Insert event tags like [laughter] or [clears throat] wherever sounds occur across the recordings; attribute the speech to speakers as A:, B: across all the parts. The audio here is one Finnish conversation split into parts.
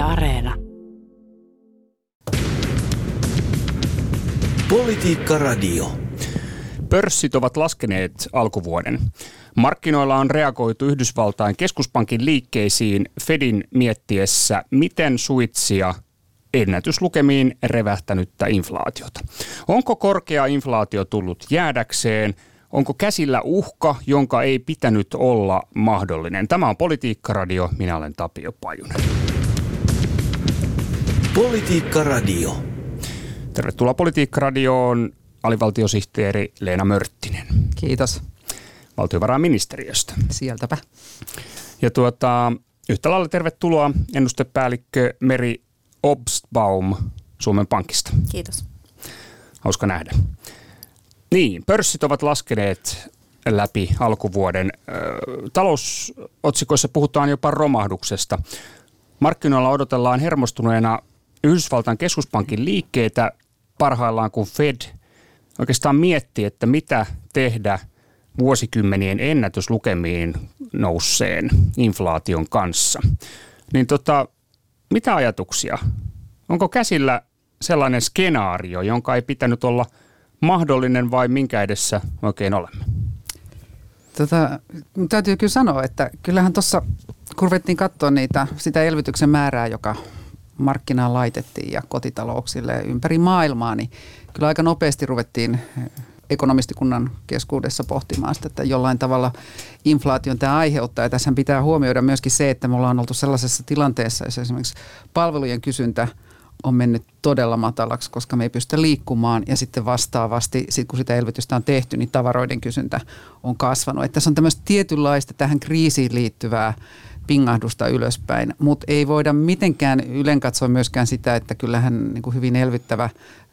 A: Yle Areena.
B: Politiikka Radio.
C: Pörssit ovat laskeneet alkuvuoden. Markkinoilla on reagoitu Yhdysvaltain keskuspankin liikkeisiin Fedin miettiessä, miten suitsia ennätyslukemiin revähtänyttä inflaatiota. Onko korkea inflaatio tullut jäädäkseen? Onko käsillä uhka, jonka ei pitänyt olla mahdollinen? Tämä on Politiikka Radio. Minä olen Tapio Pajunen.
B: Politiikka Radio.
C: Tervetuloa Politiikka Radioon alivaltiosihteeri Leena Mörttinen
D: Kiitos.
C: valtiovarainministeriöstä.
D: Sieltäpä.
C: Ja tuota, yhtä lailla tervetuloa ennustepäällikkö Meri Obstbaum Suomen Pankista.
E: Kiitos.
C: Hauska nähdä. Niin, pörssit ovat laskeneet läpi alkuvuoden. Talousotsikoissa puhutaan jopa romahduksesta. Markkinoilla odotellaan hermostuneena Yhdysvaltain keskuspankin liikkeitä parhaillaan, kun Fed oikeastaan miettii, että mitä tehdä vuosikymmenien ennätyslukemiin nousseen inflaation kanssa. Niin tota, mitä ajatuksia? Onko käsillä sellainen skenaario, jonka ei pitänyt olla mahdollinen vai minkä edessä oikein olemme?
D: Tota, täytyy kyllä sanoa, että kyllähän tuossa, kun ruvettiin katsoa niitä, sitä elvytyksen määrää, joka markkinaan laitettiin ja kotitalouksille ympäri maailmaa, niin kyllä aika nopeasti ruvettiin ekonomistikunnan keskuudessa pohtimaan sitä, että jollain tavalla inflaation tämä aiheuttaa. Ja tässä pitää huomioida myöskin se, että me ollaan oltu sellaisessa tilanteessa, jossa esimerkiksi palvelujen kysyntä on mennyt todella matalaksi, koska me ei pystytä liikkumaan ja sitten vastaavasti, sit kun sitä elvytystä on tehty, niin tavaroiden kysyntä on kasvanut. Että tässä on tämmöistä tietynlaista tähän kriisiin liittyvää pingahdusta ylöspäin, mutta ei voida mitenkään ylen katsoa myöskään sitä, että kyllähän niin kuin hyvin elvyttävä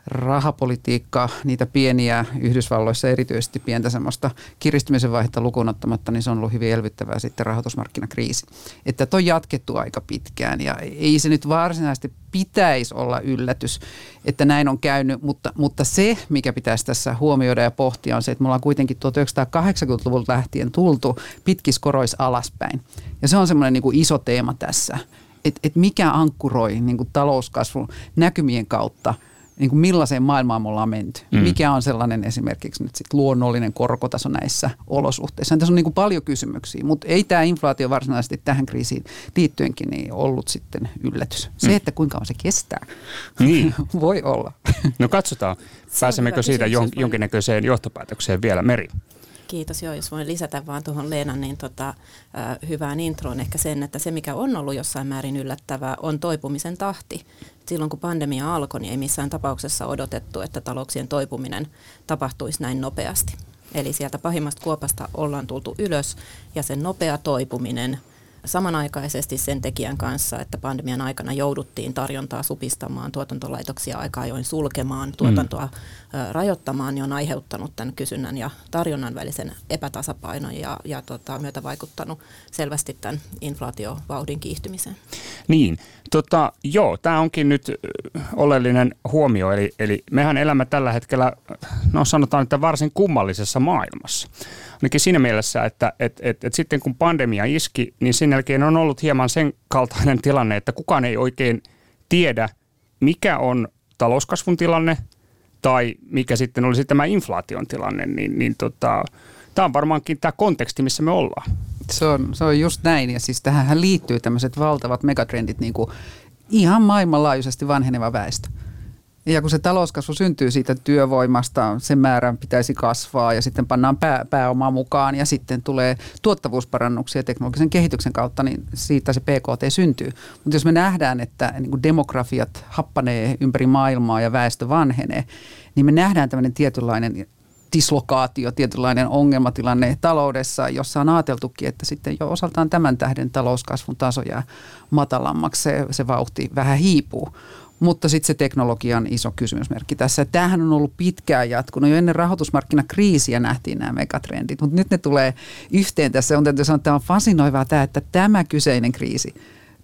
D: rahapolitiikka, niitä pieniä Yhdysvalloissa erityisesti pientä semmoista kiristymisen vaihetta lukuun ottamatta, niin se on ollut hyvin elvyttävää sitten rahoitusmarkkinakriisi. Että on jatkettu aika pitkään ja ei se nyt varsinaisesti pitäisi olla yllätys, että näin on käynyt, mutta, mutta se, mikä pitäisi tässä huomioida ja pohtia on se, että me ollaan kuitenkin 1980-luvulta lähtien tultu pitkiskorois alaspäin. Ja se on semmoinen niin kuin iso teema tässä, että et mikä ankkuroi niin kuin talouskasvun näkymien kautta – niin kuin millaiseen maailmaan me ollaan menty. Mm. Mikä on sellainen esimerkiksi nyt sit luonnollinen korkotaso näissä olosuhteissa. Tässä on niin kuin paljon kysymyksiä, mutta ei tämä inflaatio varsinaisesti tähän kriisiin liittyenkin niin ollut sitten yllätys. Se, mm. että kuinka kauan se kestää, [laughs]
C: Niin. [laughs]
D: voi olla.
C: No katsotaan, pääsemmekö siitä jon, jonkinnäköiseen johtopäätökseen vielä. Meri.
E: Kiitos. Joo, jos voin lisätä vaan tuohon Leenan niin tota, äh, hyvään introon ehkä sen, että se mikä on ollut jossain määrin yllättävää on toipumisen tahti. Silloin kun pandemia alkoi, niin ei missään tapauksessa odotettu, että talouksien toipuminen tapahtuisi näin nopeasti. Eli sieltä pahimmasta kuopasta ollaan tultu ylös ja sen nopea toipuminen samanaikaisesti sen tekijän kanssa, että pandemian aikana jouduttiin tarjontaa supistamaan, tuotantolaitoksia aika ajoin sulkemaan, tuotantoa mm. rajoittamaan, niin on aiheuttanut tämän kysynnän ja tarjonnan välisen epätasapainon ja, ja tota, myötä vaikuttanut selvästi tämän inflaatiovauhdin kiihtymiseen.
C: Niin, tota, joo, tämä onkin nyt oleellinen huomio, eli, eli mehän elämme tällä hetkellä, no sanotaan, että varsin kummallisessa maailmassa. Ainakin siinä mielessä, että et, et, et sitten kun pandemia iski, niin sen jälkeen on ollut hieman sen kaltainen tilanne, että kukaan ei oikein tiedä, mikä on talouskasvun tilanne tai mikä sitten olisi tämä inflaation tilanne, niin, niin tota, tämä on varmaankin tämä konteksti, missä me ollaan.
D: Se on, se on just näin ja siis tähän liittyy tämmöiset valtavat megatrendit niin kuin ihan maailmanlaajuisesti vanheneva väestö. Ja kun se talouskasvu syntyy siitä työvoimasta, sen määrän pitäisi kasvaa ja sitten pannaan pää, pääomaa mukaan ja sitten tulee tuottavuusparannuksia teknologisen kehityksen kautta, niin siitä se PKT syntyy. Mutta jos me nähdään, että niin kuin demografiat happanee ympäri maailmaa ja väestö vanhenee, niin me nähdään tämmöinen tietynlainen dislokaatio, tietynlainen ongelmatilanne taloudessa, jossa on ajateltukin, että sitten jo osaltaan tämän tähden talouskasvun taso jää matalammaksi, se, se vauhti vähän hiipuu. Mutta sitten se teknologian iso kysymysmerkki tässä. Tämähän on ollut pitkään jatkunut. Jo ennen rahoitusmarkkinakriisiä nähtiin nämä megatrendit, mutta nyt ne tulee yhteen tässä. On täytyy sanoa, että tämä on fasinoivaa tämä, että tämä kyseinen kriisi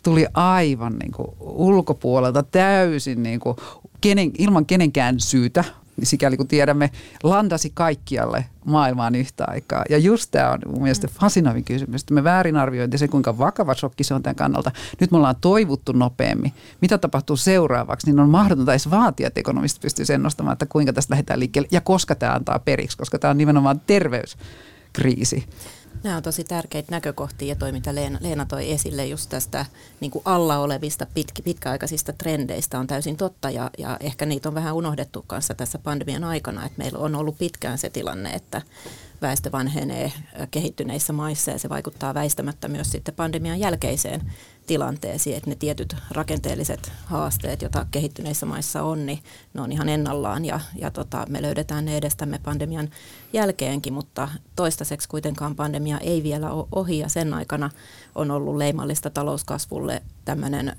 D: tuli aivan niin kuin ulkopuolelta täysin niin kuin kenen, ilman kenenkään syytä sikäli kun tiedämme, landasi kaikkialle maailmaan yhtä aikaa. Ja just tämä on mun mielestä fasinoivin kysymys, että me väärin arviointi se, kuinka vakava shokki se on tämän kannalta. Nyt me ollaan toivuttu nopeammin. Mitä tapahtuu seuraavaksi, niin on mahdotonta edes vaatia, että ekonomistit pystyy ennustamaan, että kuinka tästä lähdetään liikkeelle ja koska tämä antaa periksi, koska tämä on nimenomaan terveyskriisi.
E: Nämä on tosi tärkeitä näkökohtia ja toi, mitä Leena, Leena toi esille just tästä niin kuin alla olevista pitkä, pitkäaikaisista trendeistä on täysin totta ja, ja ehkä niitä on vähän unohdettu kanssa tässä pandemian aikana, että meillä on ollut pitkään se tilanne, että väestö vanhenee kehittyneissä maissa ja se vaikuttaa väistämättä myös sitten pandemian jälkeiseen tilanteisiin, että ne tietyt rakenteelliset haasteet, joita kehittyneissä maissa on, niin ne on ihan ennallaan ja, ja tota, me löydetään ne edestämme pandemian jälkeenkin, mutta toistaiseksi kuitenkaan pandemia ei vielä ole ohi ja sen aikana on ollut leimallista talouskasvulle tämmöinen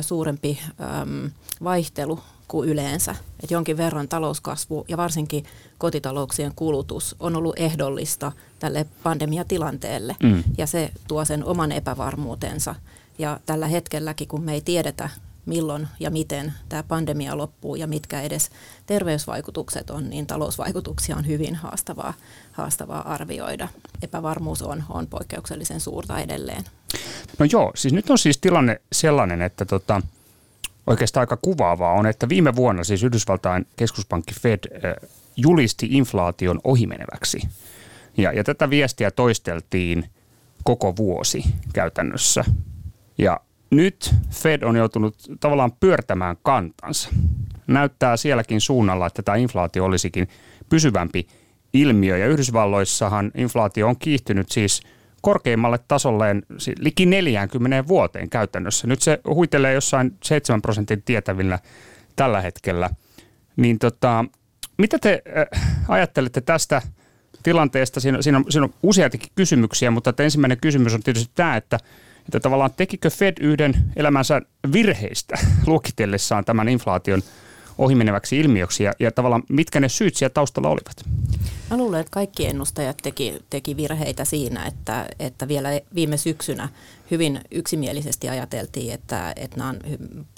E: suurempi ö, vaihtelu kuin yleensä. Et jonkin verran talouskasvu ja varsinkin kotitalouksien kulutus on ollut ehdollista tälle pandemiatilanteelle mm. ja se tuo sen oman epävarmuutensa. Ja tällä hetkelläkin, kun me ei tiedetä milloin ja miten tämä pandemia loppuu ja mitkä edes terveysvaikutukset on, niin talousvaikutuksia on hyvin haastavaa, haastavaa arvioida. Epävarmuus on, on poikkeuksellisen suurta edelleen.
C: No joo, siis nyt on siis tilanne sellainen, että tota, oikeastaan aika kuvaavaa on, että viime vuonna siis Yhdysvaltain keskuspankki Fed äh, julisti inflaation ohimeneväksi. Ja, ja tätä viestiä toisteltiin koko vuosi käytännössä. Ja nyt Fed on joutunut tavallaan pyörtämään kantansa. Näyttää sielläkin suunnalla, että tämä inflaatio olisikin pysyvämpi ilmiö. Ja Yhdysvalloissahan inflaatio on kiihtynyt siis korkeimmalle tasolleen liki 40 vuoteen käytännössä. Nyt se huitelee jossain 7 prosentin tietävillä tällä hetkellä. Niin tota, mitä te äh, ajattelette tästä tilanteesta? Siinä, siinä, on, siinä on useitakin kysymyksiä, mutta ensimmäinen kysymys on tietysti tämä, että – että tavallaan tekikö Fed yhden elämänsä virheistä [laughs] luokitellessaan tämän inflaation ohimeneväksi ilmiöksi ja, ja tavallaan mitkä ne syyt siellä taustalla olivat?
E: Mä luulen, että kaikki ennustajat teki, teki virheitä siinä, että, että vielä viime syksynä hyvin yksimielisesti ajateltiin, että, että nämä on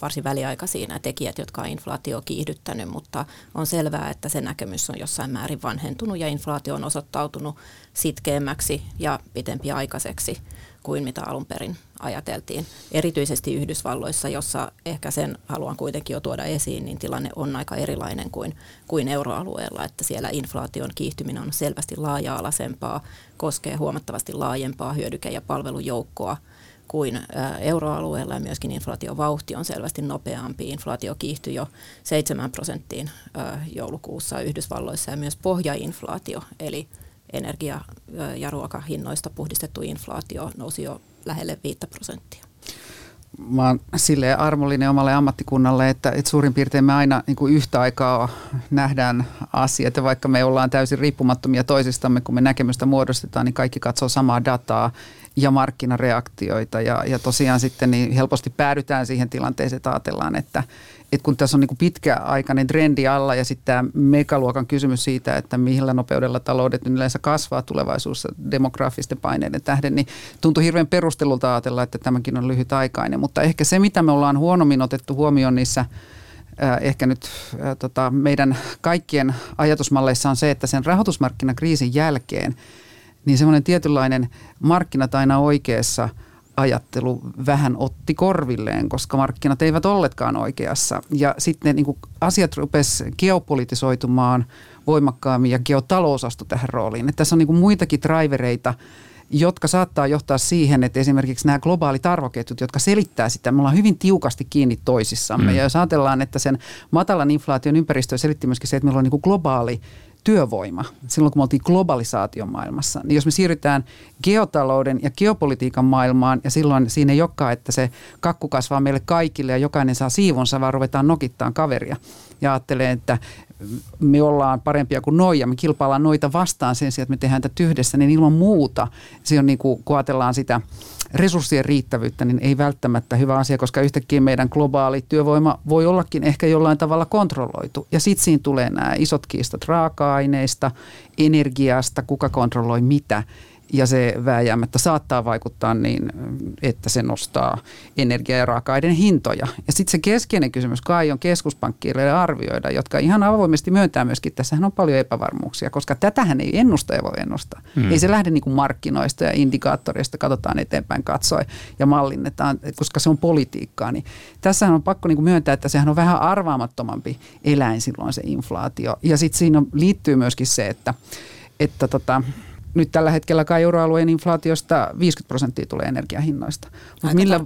E: varsin väliaikaisia nämä tekijät, jotka on inflaatio kiihdyttänyt, mutta on selvää, että se näkemys on jossain määrin vanhentunut ja inflaatio on osoittautunut sitkeämmäksi ja pitempiaikaiseksi kuin mitä alun perin ajateltiin. Erityisesti Yhdysvalloissa, jossa ehkä sen haluan kuitenkin jo tuoda esiin, niin tilanne on aika erilainen kuin, kuin euroalueella, että siellä inflaation kiihtyminen on selvästi laaja-alaisempaa, koskee huomattavasti laajempaa hyödyke- ja palvelujoukkoa kuin euroalueella ja myöskin inflaatiovauhti on selvästi nopeampi. Inflaatio kiihtyi jo 7 prosenttiin joulukuussa Yhdysvalloissa ja myös pohjainflaatio, eli energia- ja ruokahinnoista puhdistettu inflaatio nousi jo lähelle 5 prosenttia.
D: Mä oon silleen armollinen omalle ammattikunnalle, että, että suurin piirtein me aina niin kuin yhtä aikaa nähdään asiat. Ja vaikka me ollaan täysin riippumattomia toisistamme, kun me näkemystä muodostetaan, niin kaikki katsoo samaa dataa ja markkinareaktioita. Ja, ja tosiaan sitten niin helposti päädytään siihen tilanteeseen, että ajatellaan, että, että kun tässä on niin kuin pitkäaikainen trendi alla ja sitten tämä megaluokan kysymys siitä, että millä nopeudella taloudet yleensä kasvaa tulevaisuudessa demografisten paineiden tähden, niin tuntuu hirveän perustelulta ajatella, että tämäkin on lyhytaikainen. Mutta ehkä se, mitä me ollaan huonommin otettu huomioon niissä ehkä nyt tota, meidän kaikkien ajatusmalleissa on se, että sen rahoitusmarkkinakriisin jälkeen niin semmoinen tietynlainen markkinat aina oikeassa – ajattelu vähän otti korvilleen, koska markkinat eivät olletkaan oikeassa. Ja sitten niin kuin asiat rupes geopolitisoitumaan voimakkaammin ja geotalous astui tähän rooliin. Että tässä on niin kuin muitakin drivereita, jotka saattaa johtaa siihen, että esimerkiksi nämä globaalit arvoketjut, jotka selittää sitä, me ollaan hyvin tiukasti kiinni toisissamme. Mm. Ja jos ajatellaan, että sen matalan inflaation ympäristö selitti myöskin se, että meillä on niin kuin globaali työvoima silloin, kun me oltiin globalisaation maailmassa. Niin jos me siirrytään geotalouden ja geopolitiikan maailmaan ja silloin siinä ei olekaan, että se kakku kasvaa meille kaikille ja jokainen saa siivonsa, vaan ruvetaan nokittaan kaveria. Ja ajattelee, että me ollaan parempia kuin noja, me kilpaillaan noita vastaan sen sijaan, että me tehdään tätä yhdessä, niin ilman muuta se on niin kuin, kun ajatellaan sitä resurssien riittävyyttä, niin ei välttämättä hyvä asia, koska yhtäkkiä meidän globaali työvoima voi ollakin ehkä jollain tavalla kontrolloitu. Ja sitten siinä tulee nämä isot kiistat raaka-aineista, energiasta, kuka kontrolloi mitä. Ja se vääjäämättä saattaa vaikuttaa niin, että se nostaa energia- ja raaka-aineiden hintoja. Ja sitten se keskeinen kysymys kai on keskuspankkiille arvioida, jotka ihan avoimesti myöntää myöskin, että tässähän on paljon epävarmuuksia, koska tätähän ei ennustaja voi ennustaa. Hmm. Ei se lähde niin kuin markkinoista ja indikaattoreista, katsotaan eteenpäin katsoa ja mallinnetaan, koska se on politiikkaa. Niin tässähän on pakko niin kuin myöntää, että sehän on vähän arvaamattomampi eläin silloin se inflaatio. Ja sitten siinä liittyy myöskin se, että, että tota, nyt tällä hetkellä kai euroalueen inflaatiosta 50 prosenttia tulee energiahinnoista. Mutta millä,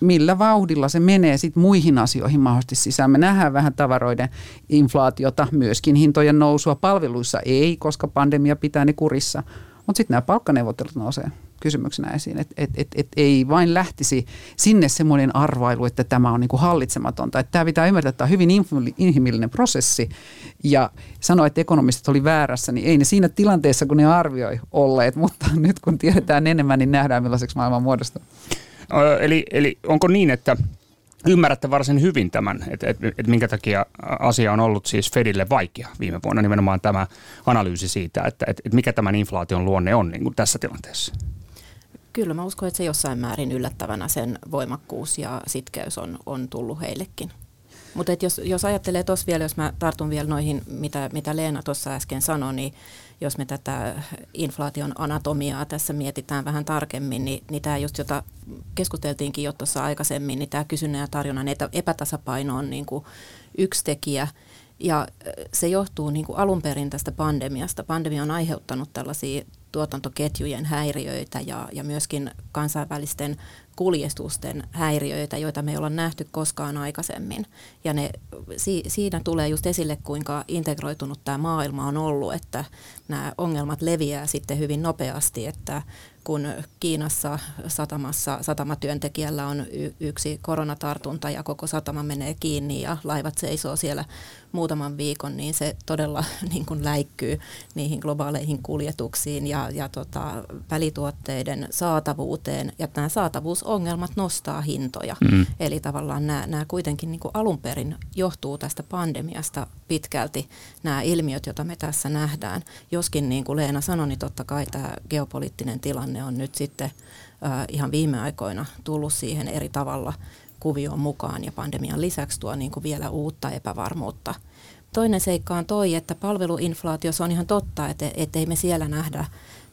D: millä vauhdilla se menee sitten muihin asioihin mahdollisesti sisään? Me nähdään vähän tavaroiden inflaatiota, myöskin hintojen nousua. Palveluissa ei, koska pandemia pitää ne kurissa. Mutta sitten nämä palkkaneuvottelut nousee kysymyksenä esiin, että et, et, et ei vain lähtisi sinne semmoinen arvailu, että tämä on niinku hallitsematonta. Että tämä pitää ymmärtää, että tämä on hyvin inhimillinen prosessi ja sanoa, että ekonomistit oli väärässä, niin ei ne siinä tilanteessa, kun ne arvioi olleet, mutta [laughs] nyt kun tiedetään enemmän, niin nähdään millaiseksi maailman muodostuu.
C: Eli, eli onko niin, että ymmärrätte varsin hyvin tämän, että et, et minkä takia asia on ollut siis Fedille vaikea viime vuonna, nimenomaan tämä analyysi siitä, että et, et mikä tämän inflaation luonne on niin kuin tässä tilanteessa?
E: Kyllä mä uskon, että se jossain määrin yllättävänä sen voimakkuus ja sitkeys on, on tullut heillekin. Mutta jos, jos ajattelee tuossa vielä, jos mä tartun vielä noihin, mitä, mitä Leena tuossa äsken sanoi, niin jos me tätä inflaation anatomiaa tässä mietitään vähän tarkemmin, niin, niin tämä just, jota keskusteltiinkin jo tuossa aikaisemmin, niin tämä kysynnän ja tarjonnan epätasapaino on niin kuin yksi tekijä. Ja se johtuu niin kuin alun perin tästä pandemiasta. Pandemia on aiheuttanut tällaisia tuotantoketjujen häiriöitä ja, ja myöskin kansainvälisten kuljetusten häiriöitä, joita me ei olla nähty koskaan aikaisemmin. Ja ne, si, siinä tulee just esille, kuinka integroitunut tämä maailma on ollut, että nämä ongelmat leviää sitten hyvin nopeasti, että kun Kiinassa satamassa satamatyöntekijällä on y- yksi koronatartunta ja koko satama menee kiinni ja laivat seisoo siellä muutaman viikon, niin se todella [laughs] niin kuin läikkyy niihin globaaleihin kuljetuksiin ja, ja tota, välituotteiden saatavuuteen. Ja nämä saatavuusongelmat nostaa hintoja. Mm. Eli tavallaan nämä, nämä kuitenkin niin kuin alun perin johtuu tästä pandemiasta pitkälti nämä ilmiöt, joita me tässä nähdään. Joskin niin kuin Leena sanoi, niin totta kai tämä geopoliittinen tilanne on nyt sitten äh, ihan viime aikoina tullut siihen eri tavalla kuvioon mukaan ja pandemian lisäksi tuo niin kuin vielä uutta epävarmuutta. Toinen seikka on toi, että palveluinflaatiossa on ihan totta, että, että ei me siellä nähdä,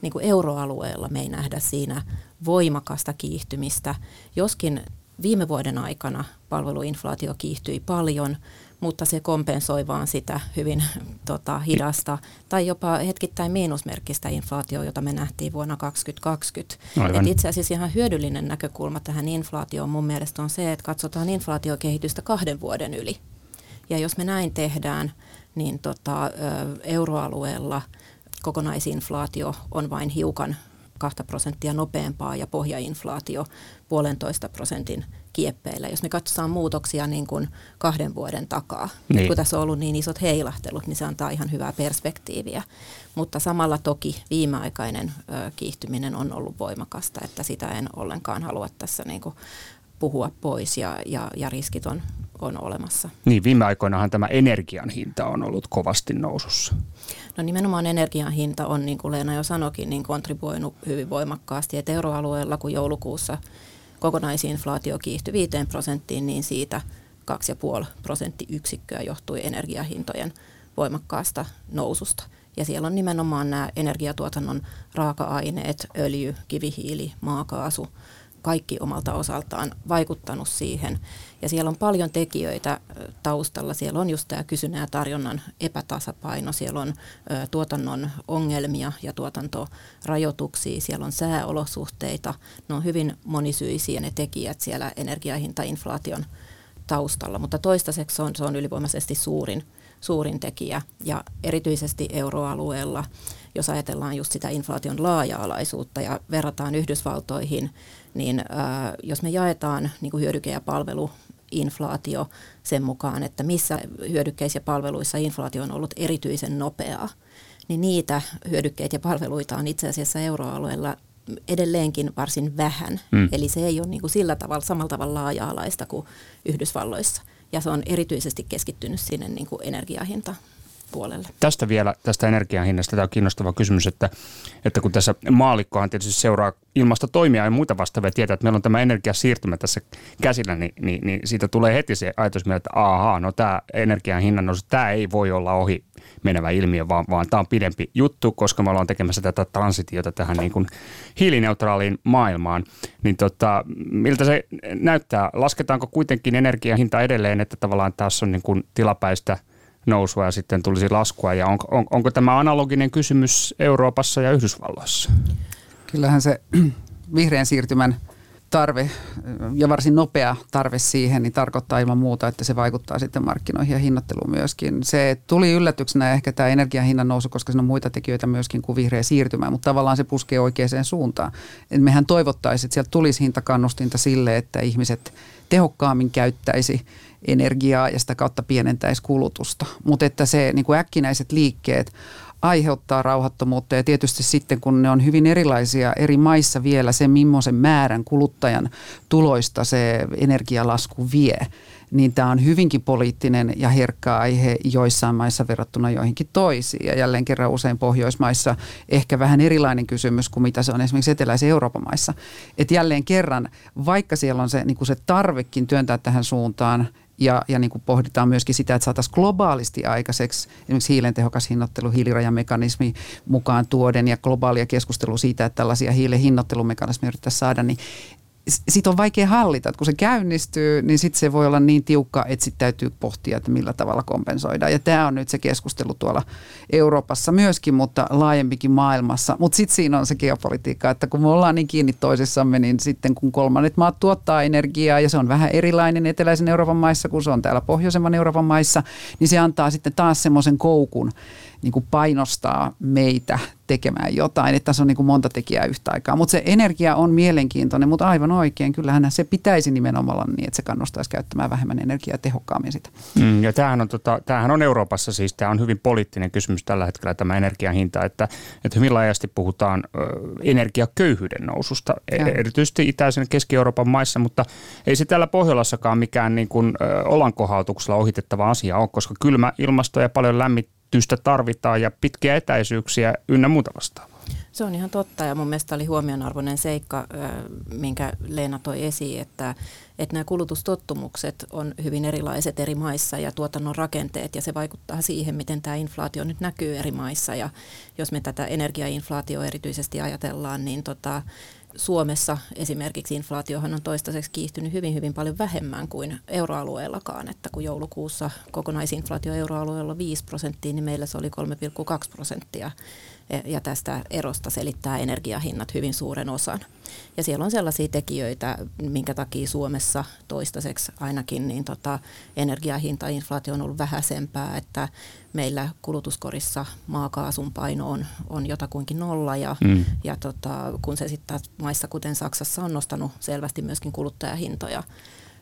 E: niin kuin euroalueella me ei nähdä siinä voimakasta kiihtymistä, joskin viime vuoden aikana palveluinflaatio kiihtyi paljon, mutta se kompensoi vaan sitä hyvin tota, hidasta tai jopa hetkittäin miinusmerkkistä inflaatioa, jota me nähtiin vuonna 2020. Et itse asiassa ihan hyödyllinen näkökulma tähän inflaatioon mun mielestä on se, että katsotaan inflaatiokehitystä kahden vuoden yli. Ja jos me näin tehdään, niin tota, euroalueella kokonaisinflaatio on vain hiukan 2 prosenttia nopeampaa ja pohjainflaatio puolentoista prosentin kieppeillä. Jos me katsotaan muutoksia niin kuin kahden vuoden takaa, niin. kun tässä on ollut niin isot heilahtelut, niin se antaa ihan hyvää perspektiiviä. Mutta samalla toki viimeaikainen ö, kiihtyminen on ollut voimakasta, että sitä en ollenkaan halua tässä niin kuin puhua pois ja, ja, ja riskit on, on olemassa.
C: Niin, viime aikoinahan tämä energian hinta on ollut kovasti nousussa.
E: No nimenomaan energian hinta on, niin kuin Leena jo sanoikin, niin kontribuoinut hyvin voimakkaasti. Että euroalueella, kun joulukuussa kokonaisinflaatio kiihtyi 5 prosenttiin, niin siitä 2,5 prosenttiyksikköä johtui energiahintojen voimakkaasta noususta. Ja siellä on nimenomaan nämä energiatuotannon raaka-aineet, öljy, kivihiili, maakaasu, kaikki omalta osaltaan vaikuttanut siihen. Ja siellä on paljon tekijöitä taustalla. Siellä on just tämä kysynnän ja tarjonnan epätasapaino, siellä on ö, tuotannon ongelmia ja tuotantorajoituksia, siellä on sääolosuhteita. Ne on hyvin monisyisiä ne tekijät siellä energiahintainflaation taustalla, mutta toistaiseksi se on, se on ylivoimaisesti suurin, suurin tekijä ja erityisesti euroalueella, jos ajatellaan just sitä inflaation laaja-alaisuutta ja verrataan Yhdysvaltoihin, niin äh, jos me jaetaan niin kuin hyödyke- ja palveluinflaatio sen mukaan, että missä hyödykkeissä ja palveluissa inflaatio on ollut erityisen nopeaa, niin niitä hyödykkeitä ja palveluita on itse asiassa euroalueella edelleenkin varsin vähän. Mm. Eli se ei ole niin kuin sillä tavalla, samalla tavalla laaja-alaista kuin Yhdysvalloissa. Ja se on erityisesti keskittynyt sinne niin kuin energiahinta puolelle.
C: Tästä vielä, tästä energian hinnasta, tämä on kiinnostava kysymys, että, että kun tässä maalikkohan tietysti seuraa ilmastotoimia ja muita vastaavia tietää, että meillä on tämä energiasiirtymä tässä käsillä, niin, niin, niin siitä tulee heti se ajatus että ahaa, no tämä energian hinnan nousu, tämä ei voi olla ohi menevä ilmiö, vaan, vaan tämä on pidempi juttu, koska me ollaan tekemässä tätä transitiota tähän niin kuin hiilineutraaliin maailmaan. Niin tota, miltä se näyttää? Lasketaanko kuitenkin energian hinta edelleen, että tavallaan tässä on niin kuin tilapäistä nousua ja sitten tulisi laskua? Ja onko, on, onko tämä analoginen kysymys Euroopassa ja Yhdysvalloissa?
D: Kyllähän se [clears throat] vihreän siirtymän tarve ja varsin nopea tarve siihen, niin tarkoittaa ilman muuta, että se vaikuttaa sitten markkinoihin ja hinnoitteluun myöskin. Se tuli yllätyksenä ehkä tämä energian hinnan nousu, koska siinä on muita tekijöitä myöskin kuin vihreä siirtymä, mutta tavallaan se puskee oikeaan suuntaan. Et mehän toivottaisiin, että sieltä tulisi hintakannustinta sille, että ihmiset tehokkaammin käyttäisi energiaa ja sitä kautta pienentäisi kulutusta. Mutta että se niin kuin äkkinäiset liikkeet aiheuttaa rauhattomuutta ja tietysti sitten kun ne on hyvin erilaisia eri maissa vielä se millaisen määrän kuluttajan tuloista se energialasku vie, niin tämä on hyvinkin poliittinen ja herkkä aihe joissain maissa verrattuna joihinkin toisiin. Ja jälleen kerran usein Pohjoismaissa ehkä vähän erilainen kysymys kuin mitä se on esimerkiksi eteläisen Euroopan maissa. Et jälleen kerran, vaikka siellä on se, niin se tarvekin työntää tähän suuntaan, ja, ja niin kuin pohditaan myöskin sitä, että saataisiin globaalisti aikaiseksi esimerkiksi hiilen tehokas hinnoittelu, hiilirajamekanismi mukaan tuoden ja globaalia keskustelua siitä, että tällaisia hiilen hinnoittelumekanismeja yrittäisiin saada, niin siitä on vaikea hallita. Että kun se käynnistyy, niin sitten se voi olla niin tiukka, että sitten täytyy pohtia, että millä tavalla kompensoidaan. Ja tämä on nyt se keskustelu tuolla Euroopassa myöskin, mutta laajempikin maailmassa. Mutta sitten siinä on se geopolitiikka, että kun me ollaan niin kiinni toisissamme, niin sitten kun kolmannet maat tuottaa energiaa ja se on vähän erilainen eteläisen Euroopan maissa kuin se on täällä pohjoisemman Euroopan maissa, niin se antaa sitten taas semmoisen koukun niin kuin painostaa meitä tekemään jotain. Että tässä on niin kuin monta tekijää yhtä aikaa. Mutta se energia on mielenkiintoinen, mutta aivan oikein. Kyllähän se pitäisi nimenomaan olla niin, että se kannustaisi käyttämään vähemmän energiaa tehokkaammin sitä.
C: Mm, ja tämähän on, tota, tämähän on Euroopassa siis, tämä on hyvin poliittinen kysymys tällä hetkellä tämä energian hinta, että, että hyvin laajasti puhutaan ö, energiaköyhyyden noususta, e- ja. erityisesti itäisen Keski-Euroopan maissa, mutta ei se täällä Pohjolassakaan mikään niin kuin, ö, olankohautuksella ohitettava asia ole, koska kylmä ilmasto ja paljon lämmittää välitystä tarvitaan ja pitkiä etäisyyksiä ynnä muuta vastaavaa.
E: Se on ihan totta ja mun mielestä oli huomionarvoinen seikka, minkä Leena toi esiin, että, että nämä kulutustottumukset on hyvin erilaiset eri maissa ja tuotannon rakenteet ja se vaikuttaa siihen, miten tämä inflaatio nyt näkyy eri maissa ja jos me tätä energiainflaatioa erityisesti ajatellaan, niin tota, Suomessa esimerkiksi inflaatiohan on toistaiseksi kiihtynyt hyvin, hyvin paljon vähemmän kuin euroalueellakaan, että kun joulukuussa kokonaisinflaatio euroalueella on 5 prosenttia, niin meillä se oli 3,2 prosenttia ja tästä erosta selittää energiahinnat hyvin suuren osan. Ja siellä on sellaisia tekijöitä, minkä takia Suomessa toistaiseksi ainakin niin tota, energiahinta, inflaatio on ollut vähäisempää, että meillä kulutuskorissa maakaasun paino on, on jotakuinkin nolla ja, mm. ja tota, kun se sitten maissa kuten Saksassa on nostanut selvästi myöskin kuluttajahintoja.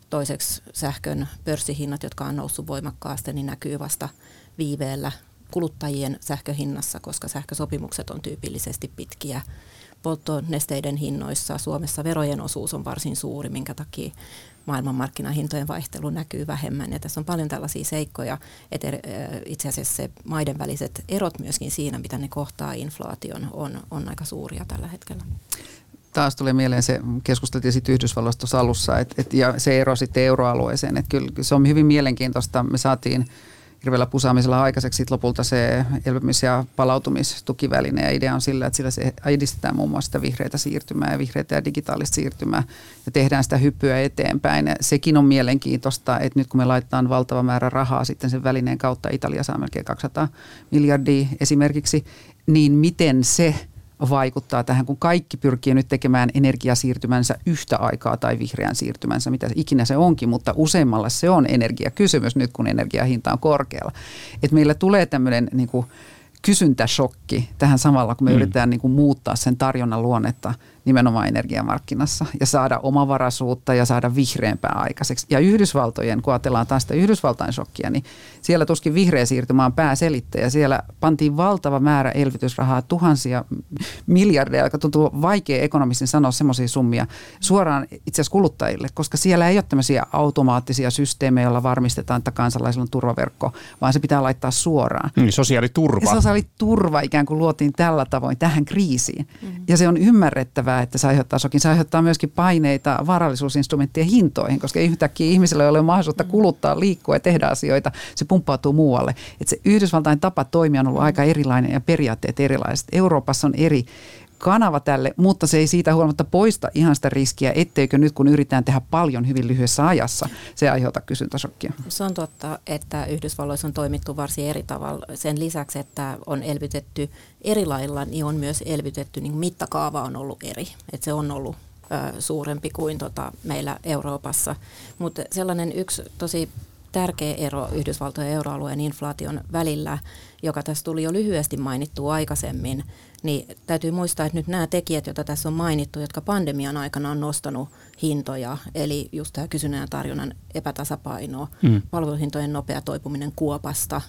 E: Toiseksi sähkön pörssihinnat, jotka on noussut voimakkaasti, niin näkyy vasta viiveellä kuluttajien sähköhinnassa, koska sähkösopimukset on tyypillisesti pitkiä. Polttonesteiden hinnoissa Suomessa verojen osuus on varsin suuri, minkä takia maailmanmarkkinahintojen vaihtelu näkyy vähemmän. Ja tässä on paljon tällaisia seikkoja, että itse asiassa se maiden väliset erot myöskin siinä, mitä ne kohtaa inflaation, on, on aika suuria tällä hetkellä
D: taas tulee mieleen se, keskusteltiin sitten Yhdysvalloista alussa, et, et, ja se ero sitten euroalueeseen. Että kyllä se on hyvin mielenkiintoista. Me saatiin hirveällä pusaamisella aikaiseksi sit lopulta se elpymis- ja palautumistukiväline. Ja idea on sillä, että sillä se edistetään muun muassa sitä vihreitä siirtymää ja vihreitä ja digitaalista siirtymää ja tehdään sitä hyppyä eteenpäin. Ja sekin on mielenkiintoista, että nyt kun me laitetaan valtava määrä rahaa sitten sen välineen kautta, Italia saa melkein 200 miljardia esimerkiksi, niin miten se – vaikuttaa tähän, kun kaikki pyrkii nyt tekemään energiasiirtymänsä yhtä aikaa tai vihreän siirtymänsä, mitä ikinä se onkin, mutta useimmalla se on energiakysymys nyt, kun energiahinta on korkealla. Et meillä tulee tämmöinen niin kysyntäshokki tähän samalla, kun me mm. yritetään niin kuin muuttaa sen tarjonnan luonnetta nimenomaan energiamarkkinassa ja saada omavaraisuutta ja saada vihreämpää aikaiseksi. Ja Yhdysvaltojen, kun ajatellaan taas sitä Yhdysvaltain shokkia, niin siellä tuskin vihreä siirtymä on pääselittäjä. Siellä pantiin valtava määrä elvytysrahaa, tuhansia miljardeja, joka tuntuu vaikea ekonomisin sanoa semmoisia summia suoraan itse asiassa kuluttajille, koska siellä ei ole tämmöisiä automaattisia systeemejä, joilla varmistetaan, että kansalaisilla on turvaverkko, vaan se pitää laittaa suoraan.
C: Niin, sosiaaliturva.
D: Ja sosiaaliturva ikään kuin luotiin tällä tavoin tähän kriisiin. Mm-hmm. Ja se on ymmärrettävää, että se aiheuttaa sokin. Se aiheuttaa myöskin paineita varallisuusinstrumenttien hintoihin, koska yhtäkkiä ihmisillä ei ole mahdollisuutta kuluttaa, liikkua ja tehdä asioita. Se pumppautuu muualle. Et se Yhdysvaltain tapa toimia on ollut aika erilainen ja periaatteet erilaiset. Euroopassa on eri kanava tälle, mutta se ei siitä huolimatta poista ihan sitä riskiä, etteikö nyt kun yritetään tehdä paljon hyvin lyhyessä ajassa, se aiheuta kysyntäsokkia.
E: Se on totta, että Yhdysvalloissa on toimittu varsin eri tavalla. Sen lisäksi, että on elvytetty eri lailla, niin on myös elvytetty, niin mittakaava on ollut eri. Että se on ollut suurempi kuin tota meillä Euroopassa. Mutta sellainen yksi tosi tärkeä ero Yhdysvaltojen euroalueen inflaation välillä, joka tässä tuli jo lyhyesti mainittu aikaisemmin, niin täytyy muistaa, että nyt nämä tekijät, joita tässä on mainittu, jotka pandemian aikana on nostanut hintoja, eli just tämä kysynnän ja tarjonnan epätasapaino, mm. palveluhintojen nopea toipuminen kuopasta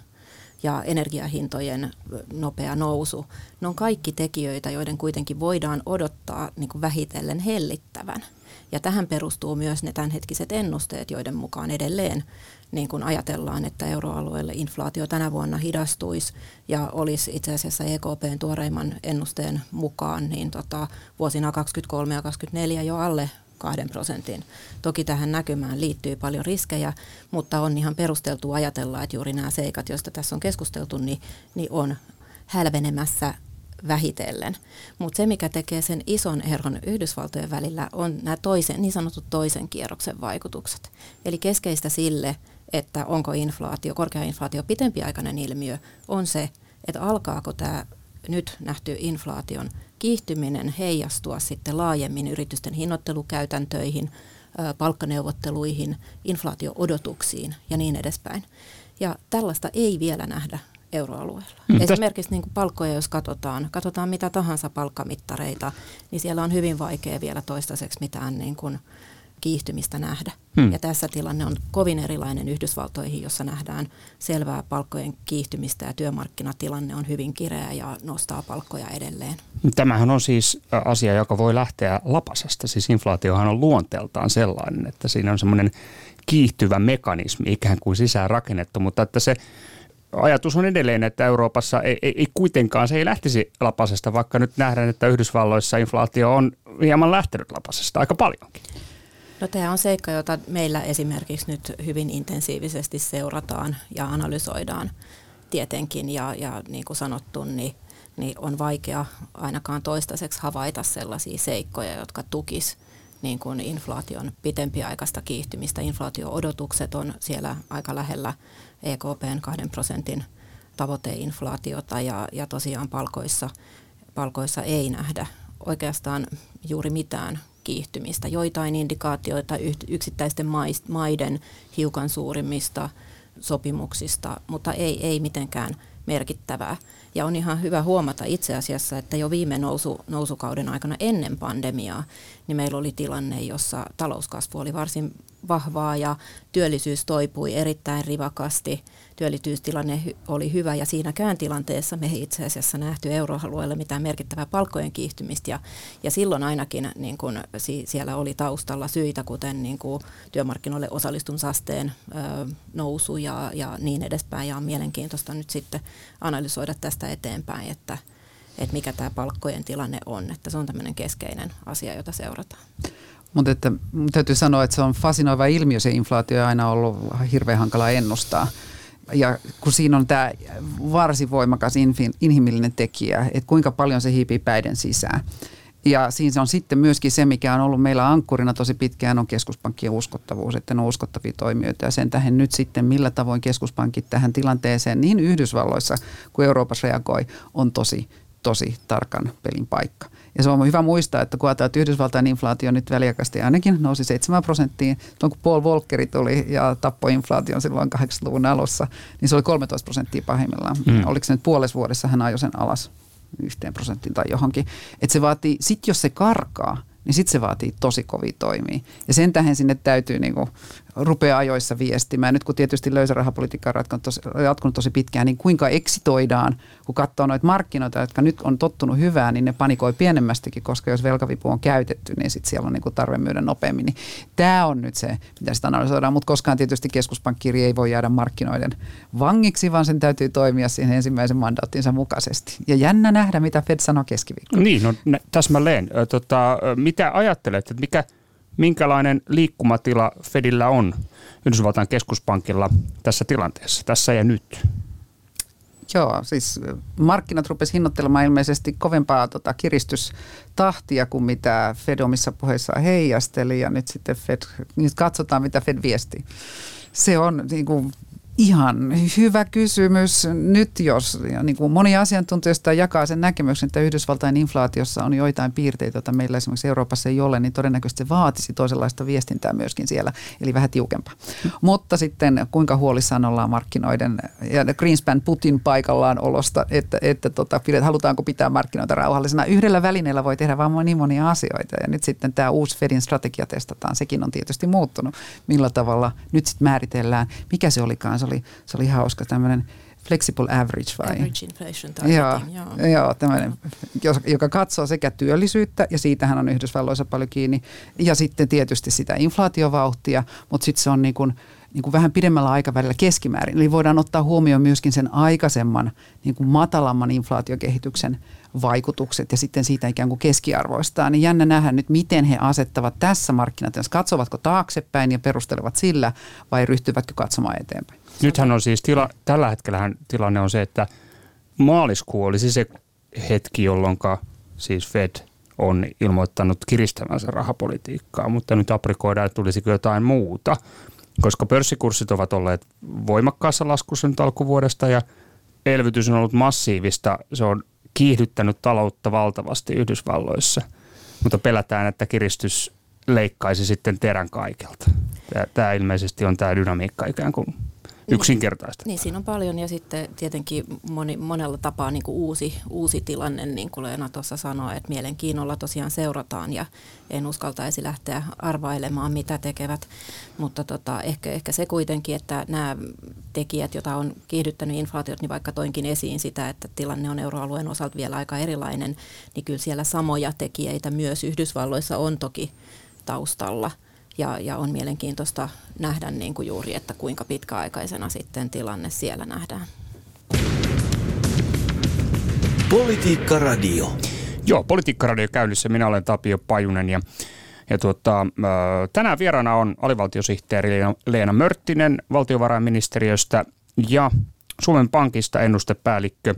E: ja energiahintojen nopea nousu, ne on kaikki tekijöitä, joiden kuitenkin voidaan odottaa niin kuin vähitellen hellittävän. Ja tähän perustuu myös ne tämänhetkiset ennusteet, joiden mukaan edelleen niin kuin ajatellaan, että euroalueelle inflaatio tänä vuonna hidastuisi ja olisi itse asiassa EKPn tuoreimman ennusteen mukaan niin tota, vuosina 2023 ja 2024 jo alle kahden prosentin. Toki tähän näkymään liittyy paljon riskejä, mutta on ihan perusteltu ajatella, että juuri nämä seikat, joista tässä on keskusteltu, niin, niin on hälvenemässä vähitellen. Mutta se, mikä tekee sen ison eron Yhdysvaltojen välillä, on nämä toisen, niin sanotut toisen kierroksen vaikutukset. Eli keskeistä sille, että onko inflaatio, korkea inflaatio pitempiaikainen ilmiö, on se, että alkaako tämä nyt nähty inflaation kiihtyminen heijastua sitten laajemmin yritysten hinnoittelukäytäntöihin, palkkaneuvotteluihin, inflaatio-odotuksiin ja niin edespäin. Ja tällaista ei vielä nähdä euroalueella. Mm, Esimerkiksi niin kuin palkkoja, jos katsotaan, katsotaan mitä tahansa palkkamittareita, niin siellä on hyvin vaikea vielä toistaiseksi mitään niin kuin kiihtymistä nähdä. Hmm. Ja tässä tilanne on kovin erilainen Yhdysvaltoihin, jossa nähdään selvää palkkojen kiihtymistä ja työmarkkinatilanne on hyvin kireä ja nostaa palkkoja edelleen.
C: Tämähän on siis asia, joka voi lähteä lapasesta. Siis inflaatiohan on luonteeltaan sellainen, että siinä on semmoinen kiihtyvä mekanismi ikään kuin sisään rakennettu, mutta että se ajatus on edelleen, että Euroopassa ei, ei, ei kuitenkaan se ei lähtisi lapasesta, vaikka nyt nähdään, että Yhdysvalloissa inflaatio on hieman lähtenyt lapasesta aika paljonkin.
E: No tämä on seikka, jota meillä esimerkiksi nyt hyvin intensiivisesti seurataan ja analysoidaan tietenkin ja, ja niin kuin sanottu, niin, niin on vaikea ainakaan toistaiseksi havaita sellaisia seikkoja, jotka tukis niin kuin inflaation pitempiaikaista kiihtymistä. Inflaatio-odotukset on siellä aika lähellä EKPn kahden prosentin tavoiteinflaatiota ja, ja tosiaan palkoissa, palkoissa ei nähdä oikeastaan juuri mitään kiihtymistä, joitain indikaatioita yksittäisten maiden hiukan suurimmista sopimuksista, mutta ei, ei mitenkään merkittävää. Ja on ihan hyvä huomata itse asiassa, että jo viime nousu, nousukauden aikana ennen pandemiaa, niin meillä oli tilanne, jossa talouskasvu oli varsin vahvaa ja työllisyys toipui erittäin rivakasti. Työllisyystilanne oli hyvä ja siinäkään tilanteessa me ei itse asiassa nähty euroalueella mitään merkittävää palkkojen kiihtymistä ja, ja silloin ainakin niin kun, si, siellä oli taustalla syitä, kuten niin kun, työmarkkinoille osallistumisasteen ö, nousu ja, ja niin edespäin ja on mielenkiintoista nyt sitten analysoida tästä eteenpäin, että, että mikä tämä palkkojen tilanne on, että se on tämmöinen keskeinen asia, jota seurataan.
D: Mutta että, täytyy sanoa, että se on fasinoiva ilmiö, se inflaatio on aina ollut hirveän hankala ennustaa. Ja kun siinä on tämä varsin voimakas inhimillinen tekijä, että kuinka paljon se hiipii päiden sisään. Ja siinä on sitten myöskin se, mikä on ollut meillä ankkurina tosi pitkään, on keskuspankkien uskottavuus, että ne on uskottavia toimijoita. Ja sen tähän nyt sitten, millä tavoin keskuspankit tähän tilanteeseen niin Yhdysvalloissa kuin Euroopassa reagoi, on tosi, tosi tarkan pelin paikka. Ja se on hyvä muistaa, että kun ajatellaan, että Yhdysvaltain inflaatio nyt väliaikaisesti ainakin nousi 7 prosenttiin, tuon kun Paul Volckeri tuli ja tappoi inflaation silloin 80-luvun alussa, niin se oli 13 prosenttia pahimmillaan. Mm. Oliko se nyt puolessa vuodessa hän ajoi sen alas? yhteen prosenttiin tai johonkin. Että se vaatii, sit jos se karkaa, niin sitten se vaatii tosi kovia toimia. Ja sen tähän sinne täytyy niin kuin rupeaa ajoissa viestimään. Nyt kun tietysti löysä rahapolitiikka on jatkunut tosi, jatkunut tosi pitkään, niin kuinka eksitoidaan, kun katsoo noita markkinoita, jotka nyt on tottunut hyvään, niin ne panikoi pienemmästikin, koska jos velkavipu on käytetty, niin sitten siellä on niin kuin tarve myydä nopeammin. Niin tämä on nyt se, mitä sitä analysoidaan, mutta koskaan tietysti keskuspankkiri ei voi jäädä markkinoiden vangiksi, vaan sen täytyy toimia siihen ensimmäisen mandaattinsa mukaisesti. Ja jännä nähdä, mitä Fed sanoo keskiviikkona.
C: Niin, no täsmälleen. Tota, mitä ajattelet, että mikä – minkälainen liikkumatila Fedillä on Yhdysvaltain keskuspankilla tässä tilanteessa, tässä ja nyt?
D: Joo, siis markkinat rupesivat hinnoittelemaan ilmeisesti kovempaa tota, kiristystahtia kuin mitä Fed omissa puheissaan heijasteli ja nyt sitten Fed, nyt katsotaan mitä Fed viesti. Se on niin kuin, Ihan hyvä kysymys. Nyt jos niin kuin moni asiantuntijoista jakaa sen näkemyksen, että Yhdysvaltain inflaatiossa on joitain piirteitä, joita meillä esimerkiksi Euroopassa ei ole, niin todennäköisesti se vaatisi toisenlaista viestintää myöskin siellä, eli vähän tiukempaa. Mm. Mutta sitten kuinka huolissaan ollaan markkinoiden ja Greenspan Putin paikallaan olosta, että, että tota, halutaanko pitää markkinoita rauhallisena. Yhdellä välineellä voi tehdä vaan niin monia asioita ja nyt sitten tämä uusi Fedin strategia testataan. Sekin on tietysti muuttunut. Millä tavalla nyt sitten määritellään, mikä se olikaan se oli, se oli hauska tämmöinen flexible average vai?
E: Average inflation targeting,
D: joo. joo. joo tämmöinen, joka katsoo sekä työllisyyttä, ja siitähän on Yhdysvalloissa paljon kiinni, ja sitten tietysti sitä inflaatiovauhtia, mutta sitten se on niin kuin, niin kuin vähän pidemmällä aikavälillä keskimäärin. Eli voidaan ottaa huomioon myöskin sen aikaisemman niin kuin matalamman inflaatiokehityksen vaikutukset ja sitten siitä ikään kuin keskiarvoistaa. Niin jännä nähdä nyt, miten he asettavat tässä markkinat, jos katsovatko taaksepäin ja perustelevat sillä vai ryhtyvätkö katsomaan eteenpäin.
C: Nythän on siis, tila, tällä hetkellä tilanne on se, että maaliskuu olisi se hetki, jolloin siis Fed on ilmoittanut kiristämänsä rahapolitiikkaa, mutta nyt aprikoidaan, että tulisiko jotain muuta, koska pörssikurssit ovat olleet voimakkaassa laskussa nyt alkuvuodesta ja elvytys on ollut massiivista. Se on kiihdyttänyt taloutta valtavasti Yhdysvalloissa, mutta pelätään, että kiristys leikkaisi sitten terän kaikelta. Tämä ilmeisesti on tämä dynamiikka ikään kuin niin. yksinkertaista.
E: Niin, siinä on paljon ja sitten tietenkin moni, monella tapaa niin kuin uusi, uusi tilanne, niin kuin Leena tuossa sanoi, että mielenkiinnolla tosiaan seurataan ja en uskaltaisi lähteä arvailemaan, mitä tekevät. Mutta tota, ehkä, ehkä se kuitenkin, että nämä tekijät, joita on kiihdyttänyt inflaatiot, niin vaikka toinkin esiin sitä, että tilanne on euroalueen osalta vielä aika erilainen, niin kyllä siellä samoja tekijöitä myös Yhdysvalloissa on toki taustalla – ja, ja on mielenkiintoista nähdä niin kuin juuri, että kuinka pitkäaikaisena sitten tilanne siellä nähdään.
B: Politiikka Radio.
C: Joo, Politiikka Radio käynnissä. Minä olen Tapio Pajunen ja, ja tuota, tänään vieraana on alivaltiosihteeri Leena Mörttinen valtiovarainministeriöstä ja Suomen Pankista ennustepäällikkö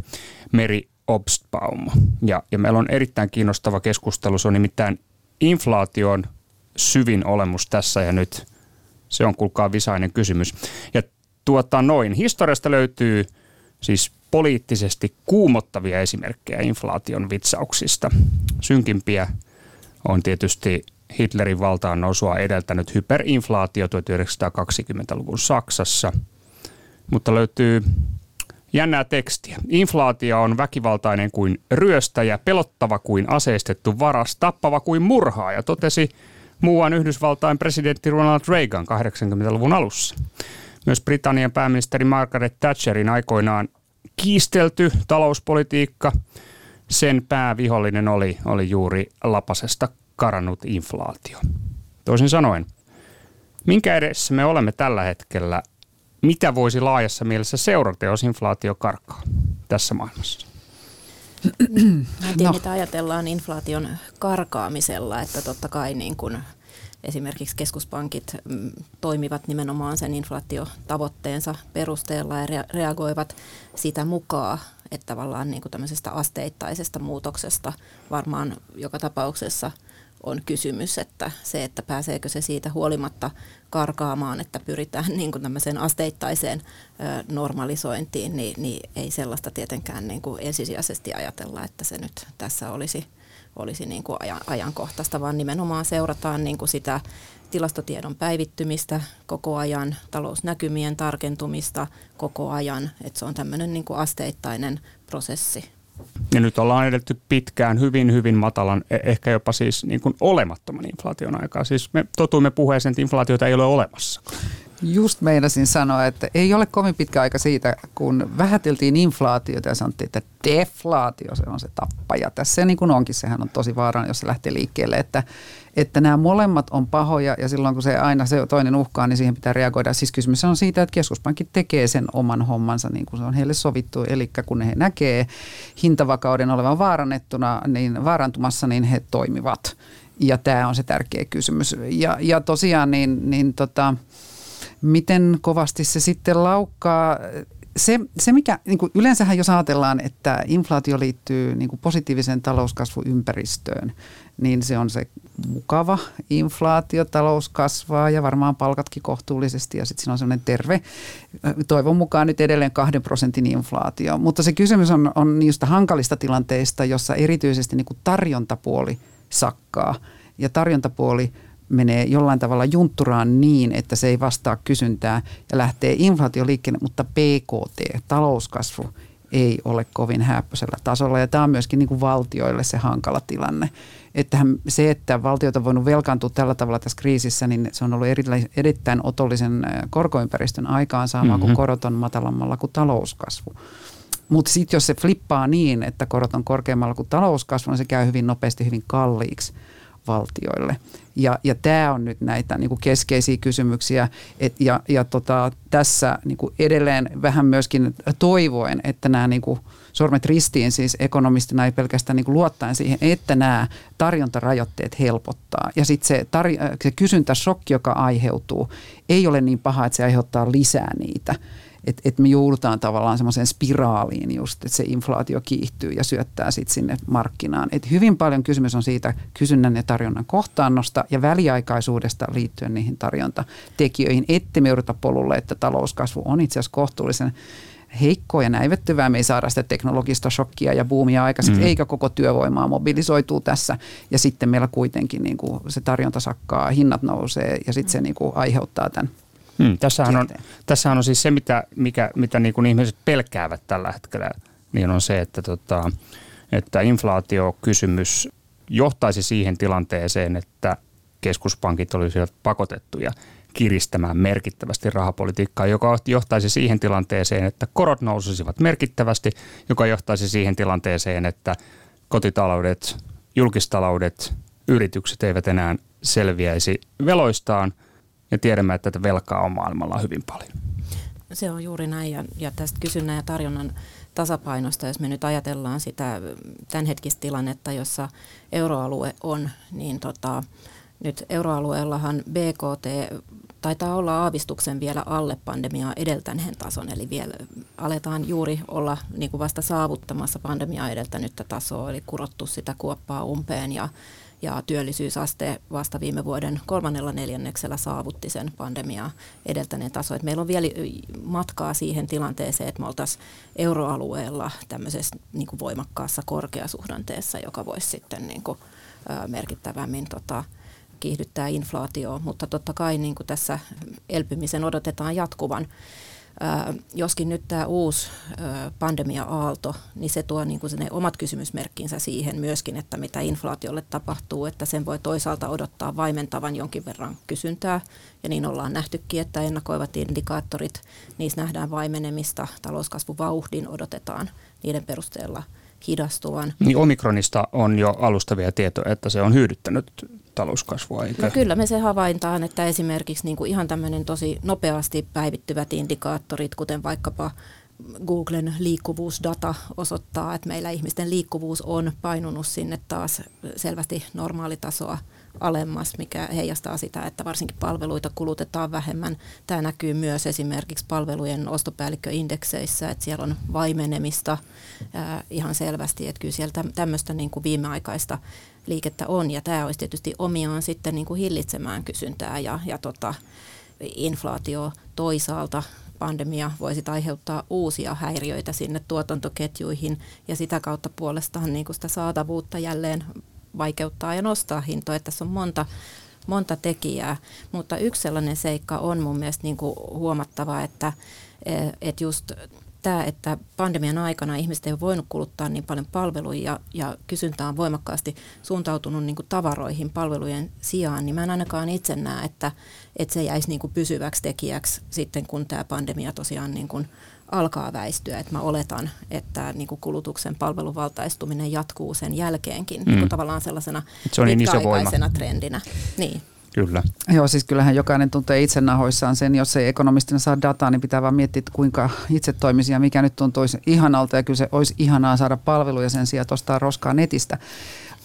C: Meri Obstbaum. Ja, ja meillä on erittäin kiinnostava keskustelu. Se on nimittäin inflaation syvin olemus tässä ja nyt? Se on kuulkaa visainen kysymys. Ja tuota noin, historiasta löytyy siis poliittisesti kuumottavia esimerkkejä inflaation vitsauksista. Synkimpiä on tietysti Hitlerin valtaan nousua edeltänyt hyperinflaatio 1920-luvun Saksassa, mutta löytyy jännää tekstiä. Inflaatio on väkivaltainen kuin ryöstäjä, pelottava kuin aseistettu varas, tappava kuin murhaaja, totesi muuan Yhdysvaltain presidentti Ronald Reagan 80-luvun alussa. Myös Britannian pääministeri Margaret Thatcherin aikoinaan kiistelty talouspolitiikka, sen päävihollinen oli, oli juuri lapasesta karannut inflaatio. Toisin sanoen, minkä edessä me olemme tällä hetkellä, mitä voisi laajassa mielessä seurata, jos inflaatio karkaa tässä maailmassa?
E: Mä en tiedä, no. mitä ajatellaan inflaation karkaamisella, että totta kai niin kuin esimerkiksi keskuspankit mm, toimivat nimenomaan sen inflaatiotavoitteensa perusteella ja reagoivat sitä mukaan, että tavallaan niin kuin tämmöisestä asteittaisesta muutoksesta varmaan joka tapauksessa on kysymys, että se, että pääseekö se siitä huolimatta karkaamaan, että pyritään [laughs] niin kuin tämmöiseen asteittaiseen normalisointiin, niin, niin ei sellaista tietenkään niin kuin ensisijaisesti ajatella, että se nyt tässä olisi, olisi niin kuin ajan, ajankohtaista, vaan nimenomaan seurataan niin kuin sitä tilastotiedon päivittymistä koko ajan, talousnäkymien tarkentumista koko ajan, että se on tämmöinen niin kuin asteittainen prosessi.
C: Ja nyt ollaan edetty pitkään hyvin, hyvin matalan, e- ehkä jopa siis niin kuin olemattoman inflaation aikaa. Siis me totuimme puheeseen, että inflaatiota ei ole olemassa.
D: Just meinasin sanoa, että ei ole kovin pitkä aika siitä, kun vähäteltiin inflaatiota ja sanottiin, että deflaatio se on se tappaja. Tässä niin kuin onkin, sehän on tosi vaarallinen, jos se lähtee liikkeelle, että, että nämä molemmat on pahoja ja silloin kun se aina se toinen uhkaa, niin siihen pitää reagoida. Siis kysymys on siitä, että keskuspankki tekee sen oman hommansa niin kuin se on heille sovittu. Eli kun he näkee hintavakauden olevan vaarannettuna, niin vaarantumassa, niin he toimivat. Ja tämä on se tärkeä kysymys. Ja, ja tosiaan niin, niin tota, miten kovasti se sitten laukkaa. Se, se mikä, niin kuin yleensähän jos ajatellaan, että inflaatio liittyy niin kuin positiiviseen talouskasvuympäristöön, niin se on se mukava inflaatio, talous kasvaa ja varmaan palkatkin kohtuullisesti ja sitten siinä on sellainen terve, toivon mukaan nyt edelleen kahden prosentin inflaatio. Mutta se kysymys on, on niistä hankalista tilanteista, jossa erityisesti niin kuin tarjontapuoli sakkaa ja tarjontapuoli – menee jollain tavalla juntturaan niin, että se ei vastaa kysyntää ja lähtee inflaatio liikkeelle, mutta PKT, talouskasvu, ei ole kovin häppöisellä tasolla. Ja tämä on myöskin niin kuin valtioille se hankala tilanne. Että se, että valtiot on voinut velkaantua tällä tavalla tässä kriisissä, niin se on ollut erittäin otollisen korkoympäristön aikaansaamaan, mm-hmm. kun korot on matalammalla kuin talouskasvu. Mutta sitten jos se flippaa niin, että korot on korkeammalla kuin talouskasvu, niin se käy hyvin nopeasti hyvin kalliiksi valtioille. Ja, ja tämä on nyt näitä niin kuin keskeisiä kysymyksiä. Et, ja ja tota, tässä niin kuin edelleen vähän myöskin toivoen, että nämä niin kuin sormet ristiin siis ekonomistina ei pelkästään niin luottaen siihen, että nämä tarjontarajoitteet helpottaa. Ja sitten se, tar- se kysyntäshokki, joka aiheutuu, ei ole niin paha, että se aiheuttaa lisää niitä että et me joudutaan tavallaan semmoiseen spiraaliin just, että se inflaatio kiihtyy ja syöttää sitten sinne markkinaan. Et hyvin paljon kysymys on siitä kysynnän ja tarjonnan kohtaannosta ja väliaikaisuudesta liittyen niihin tarjontatekijöihin, ette me jouduta polulle, että talouskasvu on itse asiassa kohtuullisen heikkoa ja näivettyvää. Me ei saada sitä teknologista shokkia ja buumia aikaiseksi, mm. eikä koko työvoimaa mobilisoituu tässä. Ja sitten meillä kuitenkin niin kuin se tarjonta sakkaa, hinnat nousee ja sitten se niin kuin aiheuttaa tämän
C: Hmm, tässähän, on, tässähän on siis se, mitä, mikä, mitä niin kuin ihmiset pelkäävät tällä hetkellä, niin on se, että, tota, että inflaatiokysymys johtaisi siihen tilanteeseen, että keskuspankit olisivat pakotettuja kiristämään merkittävästi rahapolitiikkaa, joka johtaisi siihen tilanteeseen, että korot nousisivat merkittävästi, joka johtaisi siihen tilanteeseen, että kotitaloudet, julkistaloudet, yritykset eivät enää selviäisi veloistaan – ja tiedämme, että tätä velkaa on maailmalla hyvin paljon.
E: Se on juuri näin ja, ja tästä kysynnän ja tarjonnan tasapainosta, jos me nyt ajatellaan sitä tämänhetkistä tilannetta, jossa euroalue on, niin tota, nyt euroalueellahan BKT taitaa olla aavistuksen vielä alle pandemiaa edeltäneen tason, eli vielä aletaan juuri olla niin kuin vasta saavuttamassa pandemiaa edeltänyttä tasoa, eli kurottu sitä kuoppaa umpeen ja ja työllisyysaste vasta viime vuoden kolmannella neljänneksellä saavutti sen pandemiaa edeltäneen taso. meillä on vielä matkaa siihen tilanteeseen, että me oltaisiin euroalueella tämmöisessä niin kuin voimakkaassa korkeasuhdanteessa, joka voisi sitten niin kuin, merkittävämmin tota, kiihdyttää inflaatioa, mutta totta kai niin kuin tässä elpymisen odotetaan jatkuvan joskin nyt tämä uusi pandemia-aalto, niin se tuo niin kuin ne omat kysymysmerkkinsä siihen myöskin, että mitä inflaatiolle tapahtuu, että sen voi toisaalta odottaa vaimentavan jonkin verran kysyntää, ja niin ollaan nähtykin, että ennakoivat indikaattorit, niissä nähdään vaimenemista, talouskasvuvauhdin odotetaan. Niiden perusteella hidastuvan.
C: Niin Omikronista on jo alustavia tietoja, että se on hyödyttänyt talouskasvua. Eikä?
E: No kyllä me se havaintaan, että esimerkiksi niin kuin ihan tämmöinen tosi nopeasti päivittyvät indikaattorit, kuten vaikkapa Googlen liikkuvuusdata osoittaa, että meillä ihmisten liikkuvuus on painunut sinne taas selvästi normaalitasoa alemmas, mikä heijastaa sitä, että varsinkin palveluita kulutetaan vähemmän. Tämä näkyy myös esimerkiksi palvelujen ostopäällikköindekseissä, että siellä on vaimenemista ää, ihan selvästi, että kyllä siellä tämmöistä niin kuin viimeaikaista liikettä on, ja tämä olisi tietysti omiaan sitten niin kuin hillitsemään kysyntää ja, ja tota, inflaatio toisaalta pandemia voisi aiheuttaa uusia häiriöitä sinne tuotantoketjuihin ja sitä kautta puolestaan niin kuin sitä saatavuutta jälleen vaikeuttaa ja nostaa hintoja. Tässä on monta, monta tekijää, mutta yksi sellainen seikka on mun mielestä niin kuin huomattava, että et just tämä, että pandemian aikana ihmiset ei ole voinut kuluttaa niin paljon palveluja ja, ja kysyntä on voimakkaasti suuntautunut niin kuin tavaroihin palvelujen sijaan, niin mä en ainakaan itse näe, että, että se jäisi niin kuin pysyväksi tekijäksi sitten, kun tämä pandemia tosiaan niin kuin alkaa väistyä. Että mä oletan, että niin kuin kulutuksen palveluvaltaistuminen jatkuu sen jälkeenkin mm. niin kuin tavallaan sellaisena se on niin iso voima. trendinä. Niin.
C: Kyllä.
D: Joo, siis kyllähän jokainen tuntee itse nahoissaan sen, jos ei ekonomistina saa dataa, niin pitää vaan miettiä, että kuinka itse toimisi ja mikä nyt tuntuisi ihanalta ja kyllä se olisi ihanaa saada palveluja sen sijaan, että ostaa roskaa netistä.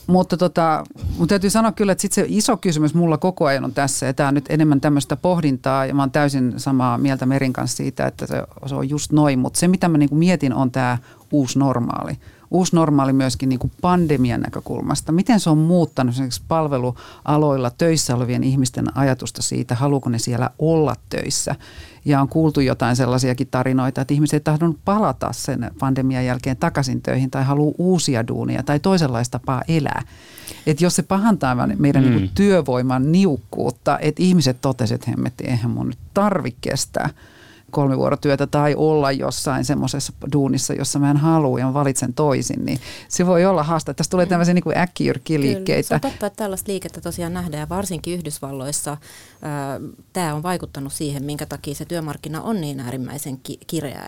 D: Mutta tota, mun täytyy sanoa kyllä, että sit se iso kysymys mulla koko ajan on tässä, ja tämä on nyt enemmän tämmöistä pohdintaa, ja mä oon täysin samaa mieltä Merin kanssa siitä, että se, se on just noin, mutta se mitä mä niinku mietin on tämä uusi normaali uusi normaali myöskin niin kuin pandemian näkökulmasta. Miten se on muuttanut esimerkiksi palvelualoilla töissä olevien ihmisten ajatusta siitä, haluuko ne siellä olla töissä? Ja on kuultu jotain sellaisiakin tarinoita, että ihmiset ei tahdon palata sen pandemian jälkeen takaisin töihin tai haluaa uusia duunia tai toisenlaista tapaa elää. Että jos se pahantaa meidän mm. niin työvoiman niukkuutta, että ihmiset totesivat, että hemmetti, eihän mun nyt tarvitse kestää – kolmivuorotyötä tai olla jossain semmoisessa duunissa, jossa mä en halua ja valitsen toisin, niin se voi olla haaste. Tässä tulee tämmöisiä niin äkkijyrkkiliikkeitä.
E: se on totta, että tällaista liikettä tosiaan nähdään ja varsinkin Yhdysvalloissa tämä on vaikuttanut siihen, minkä takia se työmarkkina on niin äärimmäisen ki-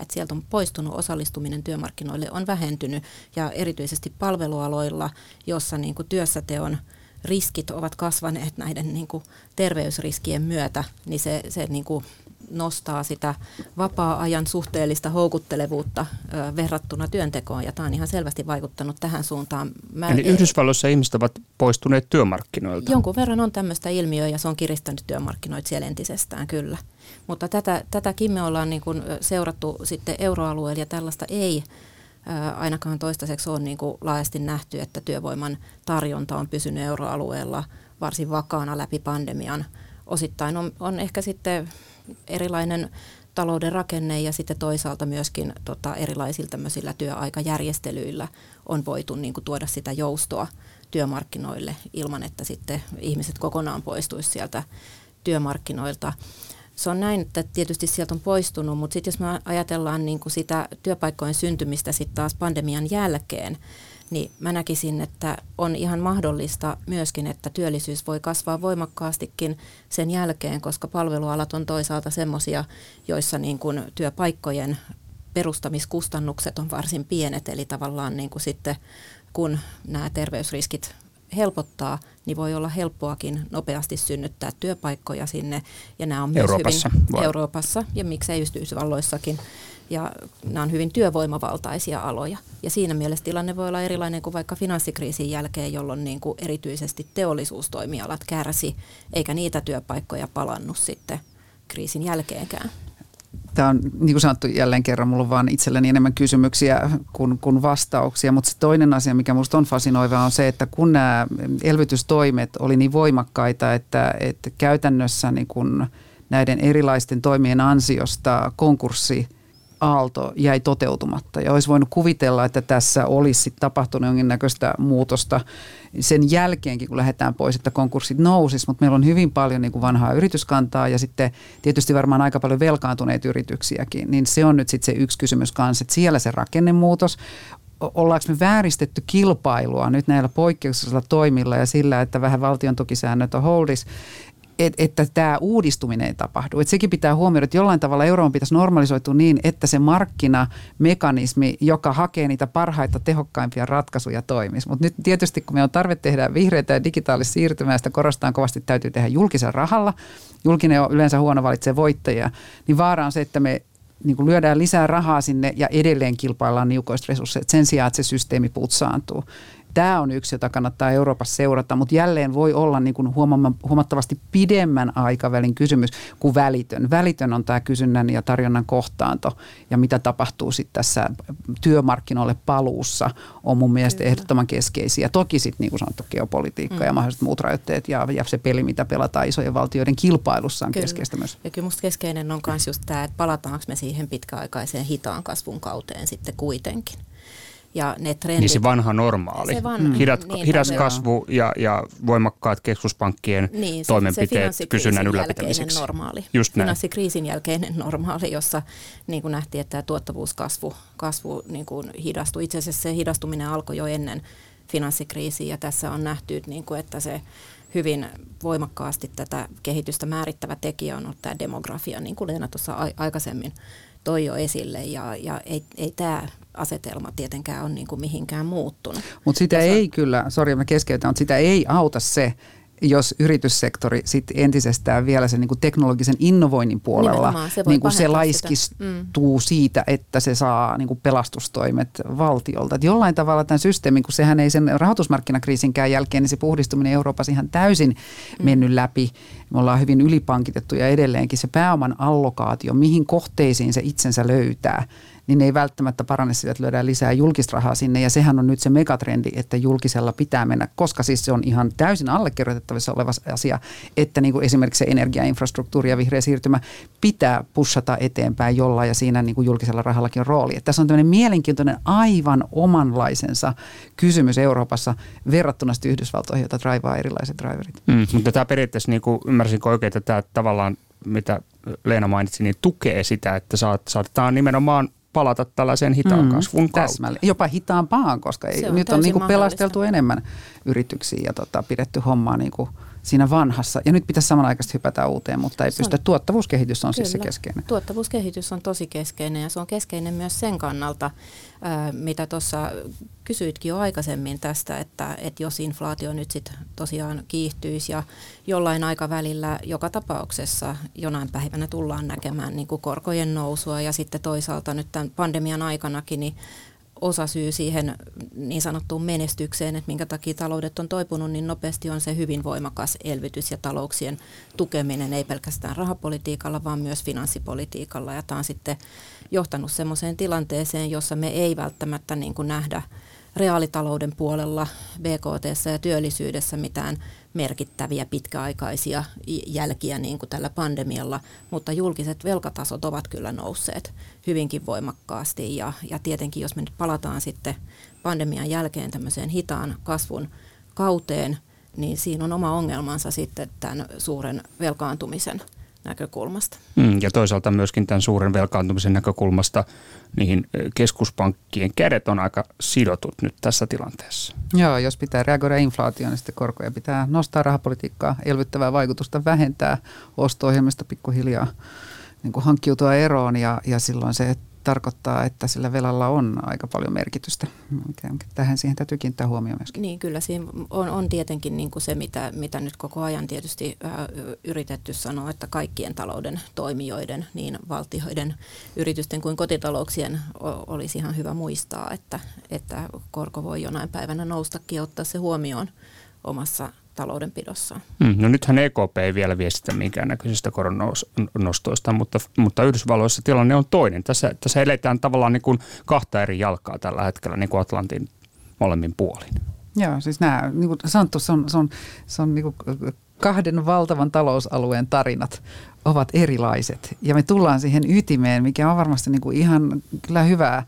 E: että sieltä on poistunut osallistuminen työmarkkinoille, on vähentynyt ja erityisesti palvelualoilla, jossa niin kuin työssäteon riskit ovat kasvaneet näiden niin kuin terveysriskien myötä, niin se, se niin kuin nostaa sitä vapaa-ajan suhteellista houkuttelevuutta ö, verrattuna työntekoon, ja tämä on ihan selvästi vaikuttanut tähän suuntaan.
C: Mä Eli Yhdysvalloissa ihmiset ovat poistuneet työmarkkinoilta?
E: Jonkun verran on tämmöistä ilmiöä, ja se on kiristänyt työmarkkinoita siellä entisestään, kyllä. Mutta tätä, tätäkin me ollaan niin kuin seurattu sitten euroalueella, ja tällaista ei ainakaan toistaiseksi on niin kuin laajasti nähty, että työvoiman tarjonta on pysynyt euroalueella varsin vakaana läpi pandemian. Osittain on, on ehkä sitten erilainen talouden rakenne ja sitten toisaalta myöskin tota, erilaisilla tämmöisillä työaikajärjestelyillä on voitu niin kuin, tuoda sitä joustoa työmarkkinoille ilman, että sitten ihmiset kokonaan poistuisi sieltä työmarkkinoilta. Se on näin, että tietysti sieltä on poistunut, mutta sitten jos me ajatellaan niin kuin sitä työpaikkojen syntymistä sitten taas pandemian jälkeen, niin mä näkisin, että on ihan mahdollista myöskin, että työllisyys voi kasvaa voimakkaastikin sen jälkeen, koska palvelualat on toisaalta semmoisia, joissa niin kuin työpaikkojen perustamiskustannukset on varsin pienet, eli tavallaan niin kuin sitten kun nämä terveysriskit helpottaa, niin voi olla helppoakin nopeasti synnyttää työpaikkoja sinne. Ja nämä on myös Euroopassa, hyvin vai? Euroopassa ja miksei Yhdysvalloissakin ja nämä on hyvin työvoimavaltaisia aloja. Ja siinä mielessä tilanne voi olla erilainen kuin vaikka finanssikriisin jälkeen, jolloin niin kuin erityisesti teollisuustoimialat kärsi, eikä niitä työpaikkoja palannut sitten kriisin jälkeenkään.
D: Tämä on, niin kuin sanottu jälleen kerran, mulla on vaan itselleni enemmän kysymyksiä kuin, kuin vastauksia, mutta se toinen asia, mikä minusta on fasinoiva, on se, että kun nämä elvytystoimet oli niin voimakkaita, että, että käytännössä niin kun näiden erilaisten toimien ansiosta konkurssi – aalto jäi toteutumatta. Ja olisi voinut kuvitella, että tässä olisi tapahtunut jonkinnäköistä muutosta sen jälkeenkin, kun lähdetään pois, että konkurssit nousis. Mutta meillä on hyvin paljon niin kuin vanhaa yrityskantaa ja sitten tietysti varmaan aika paljon velkaantuneita yrityksiäkin. Niin se on nyt sitten se yksi kysymys kanssa, että siellä se rakennemuutos ollaanko me vääristetty kilpailua nyt näillä poikkeuksellisilla toimilla ja sillä, että vähän valtion tukisäännöt on holdis, et, että tämä uudistuminen ei tapahdu. Et sekin pitää huomioida, että jollain tavalla Euroopan pitäisi normalisoitua niin, että se markkinamekanismi, joka hakee niitä parhaita, tehokkaimpia ratkaisuja, toimisi. Mutta nyt tietysti, kun me on tarve tehdä vihreitä ja digitaalista siirtymää, sitä korostaan kovasti, täytyy tehdä julkisen rahalla. Julkinen on yleensä huono valitsee voittajia. Niin vaara on se, että me niin kuin lyödään lisää rahaa sinne ja edelleen kilpaillaan niukoista resursseista sen sijaan, että se systeemi putsaantuu. Tämä on yksi, jota kannattaa Euroopassa seurata, mutta jälleen voi olla niin kuin huomattavasti pidemmän aikavälin kysymys kuin välitön. Välitön on tämä kysynnän ja tarjonnan kohtaanto ja mitä tapahtuu sitten tässä työmarkkinoille paluussa on mun mielestä Kyllä. ehdottoman keskeisiä. Toki sitten niin kuin sanottu geopolitiikka mm. ja mahdolliset muut rajoitteet ja, ja se peli, mitä pelataan isojen valtioiden kilpailussa on kyllä. keskeistä myös.
E: Ja kyllä musta keskeinen on myös just tämä, että palataanko me siihen pitkäaikaiseen hitaan kasvun kauteen sitten kuitenkin. Ja ne trendit,
C: niin se vanha normaali.
E: Se van, mm.
C: Hidat,
E: niin,
C: hidas kasvu ja, ja voimakkaat keskuspankkien
E: niin, se- se
C: toimenpiteet
E: finanssikriisin
C: kysynnän ylläpitämiseksi.
E: Normaali.
C: Just näin.
E: Finanssikriisin jälkeinen normaali, jossa niin kuin nähtiin, että tämä tuottavuuskasvu kasvu, niin kuin hidastui. Itse asiassa se hidastuminen alkoi jo ennen finanssikriisiä ja tässä on nähty, niin kuin, että se hyvin voimakkaasti tätä kehitystä määrittävä tekijä on ollut tämä demografia, niin kuin Leena tuossa ai- aikaisemmin toi jo esille ja, ja ei, ei tämä asetelma tietenkään ole niin kuin mihinkään muuttunut.
D: Mutta sitä
E: Ja se-
D: ei kyllä, sori mä keskeytän, mutta sitä ei auta se, jos yrityssektori sit entisestään vielä sen niin kuin teknologisen innovoinnin puolella
E: Nimenomaan, se
D: niin kuin se
E: pahentaa sitä.
D: laiskistuu siitä, että se saa niin kuin pelastustoimet valtiolta. Et jollain tavalla tämän systeemin, kun sehän ei sen rahoitusmarkkinakriisinkään jälkeen, niin se puhdistuminen Euroopassa ihan täysin
E: Mm.
D: mennyt läpi. Me ollaan hyvin ylipankitettu ja edelleenkin se pääoman allokaatio, mihin kohteisiin se itsensä löytää, niin ei välttämättä parane sillä, että lyödään lisää julkista rahaa sinne. Ja sehän on nyt se megatrendi, että julkisella pitää mennä, koska siis se on ihan täysin allekirjoitettavissa oleva asia, että niin kuin esimerkiksi se energiainfrastruktuuri ja vihreä siirtymä pitää pushata eteenpäin jollain ja siinä niin kuin julkisella rahallakin on rooli. Että tässä on tämmöinen mielenkiintoinen aivan omanlaisensa kysymys Euroopassa verrattuna sitten Yhdysvaltoihin, jota draivaa erilaiset driverit.
C: Mm, mutta tämä periaatteessa, niin kuin, ymmärsinkö oikein, että tämä tavallaan, mitä Leena mainitsi, niin tukee sitä, että saat, saatetaan nimenomaan palata tällaiseen hitaan
D: Mm,
C: kasvun kautta.
D: Jopa hitaampaan, koska ei,
E: on
D: nyt on niin kuin pelasteltu enemmän yrityksiä ja tota, pidetty hommaa niin kuin siinä vanhassa. Ja nyt pitäisi samanaikaisesti hypätä uuteen, mutta ei
E: Se on-
D: pystytä. Tuottavuuskehitys on siis se
E: Kyllä.
D: keskeinen.
E: Tuottavuuskehitys on tosi keskeinen ja se on keskeinen myös sen kannalta, mitä tuossa kysyitkin jo aikaisemmin tästä, että, että jos inflaatio nyt sitten tosiaan kiihtyisi ja jollain aikavälillä joka tapauksessa jonain päivänä tullaan näkemään niin kuin korkojen nousua ja sitten toisaalta nyt tämän pandemian aikanakin niin osa syy siihen niin sanottuun menestykseen, että minkä takia taloudet on toipunut niin nopeasti, on se hyvin voimakas elvytys ja talouksien tukeminen, ei pelkästään rahapolitiikalla, vaan myös finanssipolitiikalla. Ja tämä on sitten johtanut sellaiseen tilanteeseen, jossa me ei välttämättä niin kuin nähdä reaalitalouden puolella BKT ja työllisyydessä mitään merkittäviä pitkäaikaisia jälkiä niin kuin tällä pandemialla, mutta julkiset velkatasot ovat kyllä nousseet hyvinkin voimakkaasti ja, ja tietenkin jos me nyt palataan sitten pandemian jälkeen tämmöiseen hitaan kasvun kauteen, niin siinä on oma ongelmansa sitten tämän suuren velkaantumisen näkökulmasta.
C: Mm, ja toisaalta myöskin tämän suuren velkaantumisen näkökulmasta niihin keskuspankkien kädet on aika sidotut nyt tässä tilanteessa.
D: Joo, jos pitää reagoida inflaatioon, niin sitten korkoja pitää nostaa rahapolitiikkaa, elvyttävää vaikutusta vähentää, osto-ohjelmista pikkuhiljaa niin kuin hankkiutua eroon ja, ja silloin se tarkoittaa, että sillä velalla on aika paljon merkitystä. Tähän siihen täytyy kiinnittää huomioon myöskin.
E: Niin kyllä siinä on, on tietenkin niin kuin se, mitä, mitä nyt koko ajan tietysti äh, yritetty sanoa, että kaikkien talouden toimijoiden, niin valtioiden, yritysten kuin kotitalouksien o- olisi ihan hyvä muistaa, että, että korko voi jonain päivänä noustakin ja ottaa se huomioon omassa taloudenpidossaan.
C: Mm, no nythän EKP ei vielä viestitä minkäännäköisistä koronnostoista, mutta, mutta Yhdysvalloissa tilanne on toinen. Tässä, tässä eletään tavallaan niin kuin kahta eri jalkaa tällä hetkellä niin kuin Atlantin molemmin puolin.
D: Joo, siis nämä, niin kuin sanottu, se on, se on, se on niin kuin kahden valtavan talousalueen tarinat ovat erilaiset. Ja me tullaan siihen ytimeen, mikä on varmasti niin kuin ihan kyllä hyvää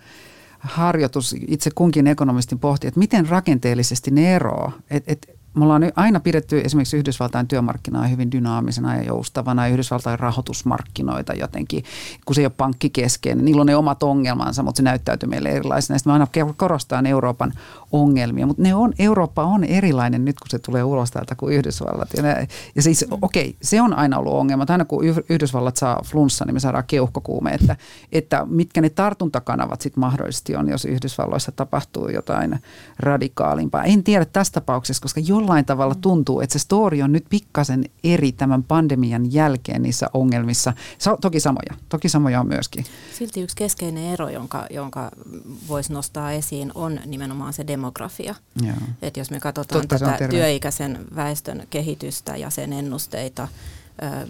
D: harjoitus itse kunkin ekonomistin pohtia, että miten rakenteellisesti ne eroaa. Et, et, me ollaan aina pidetty esimerkiksi Yhdysvaltain työmarkkinaa hyvin dynaamisena ja joustavana ja Yhdysvaltain rahoitusmarkkinoita jotenkin, kun se ei ole pankkikeskeinen. Niillä on ne omat ongelmansa, mutta se näyttäytyy meille erilaisena. Sitten me aina korostaa Euroopan ongelmia, mutta ne on, Eurooppa on erilainen nyt, kun se tulee ulos täältä kuin Yhdysvallat. Ja, ne, ja siis okei, okay, se on aina ollut ongelma. Aina kun Yhdysvallat saa flunssa, niin me saadaan keuhkokuume, että, että mitkä ne tartuntakanavat sitten mahdollisesti on, jos Yhdysvalloissa tapahtuu jotain radikaalimpaa. En tiedä tässä tapauksessa, koska jollain tavalla tuntuu, että se story on nyt pikkasen eri tämän pandemian jälkeen niissä ongelmissa. Toki samoja, toki samoja on myöskin.
E: Silti yksi keskeinen ero, jonka, jonka voisi nostaa esiin, on nimenomaan se demografia.
D: Joo.
E: Et jos me katsotaan
D: Totta,
E: tätä työikäisen väestön kehitystä ja sen ennusteita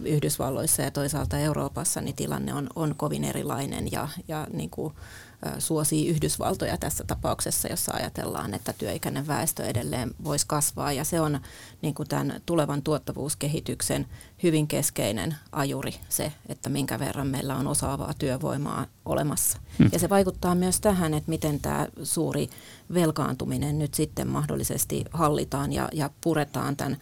E: Yhdysvalloissa ja toisaalta Euroopassa, niin tilanne on, on kovin erilainen ja, ja niin kuin, suosii Yhdysvaltoja tässä tapauksessa, jossa ajatellaan, että työikäinen väestö edelleen voisi kasvaa. Ja se on niin kuin tämän tulevan tuottavuuskehityksen hyvin keskeinen ajuri se, että minkä verran meillä on osaavaa työvoimaa olemassa. Hmm. Ja se vaikuttaa myös tähän, että miten tämä suuri velkaantuminen nyt sitten mahdollisesti hallitaan ja, ja puretaan tämän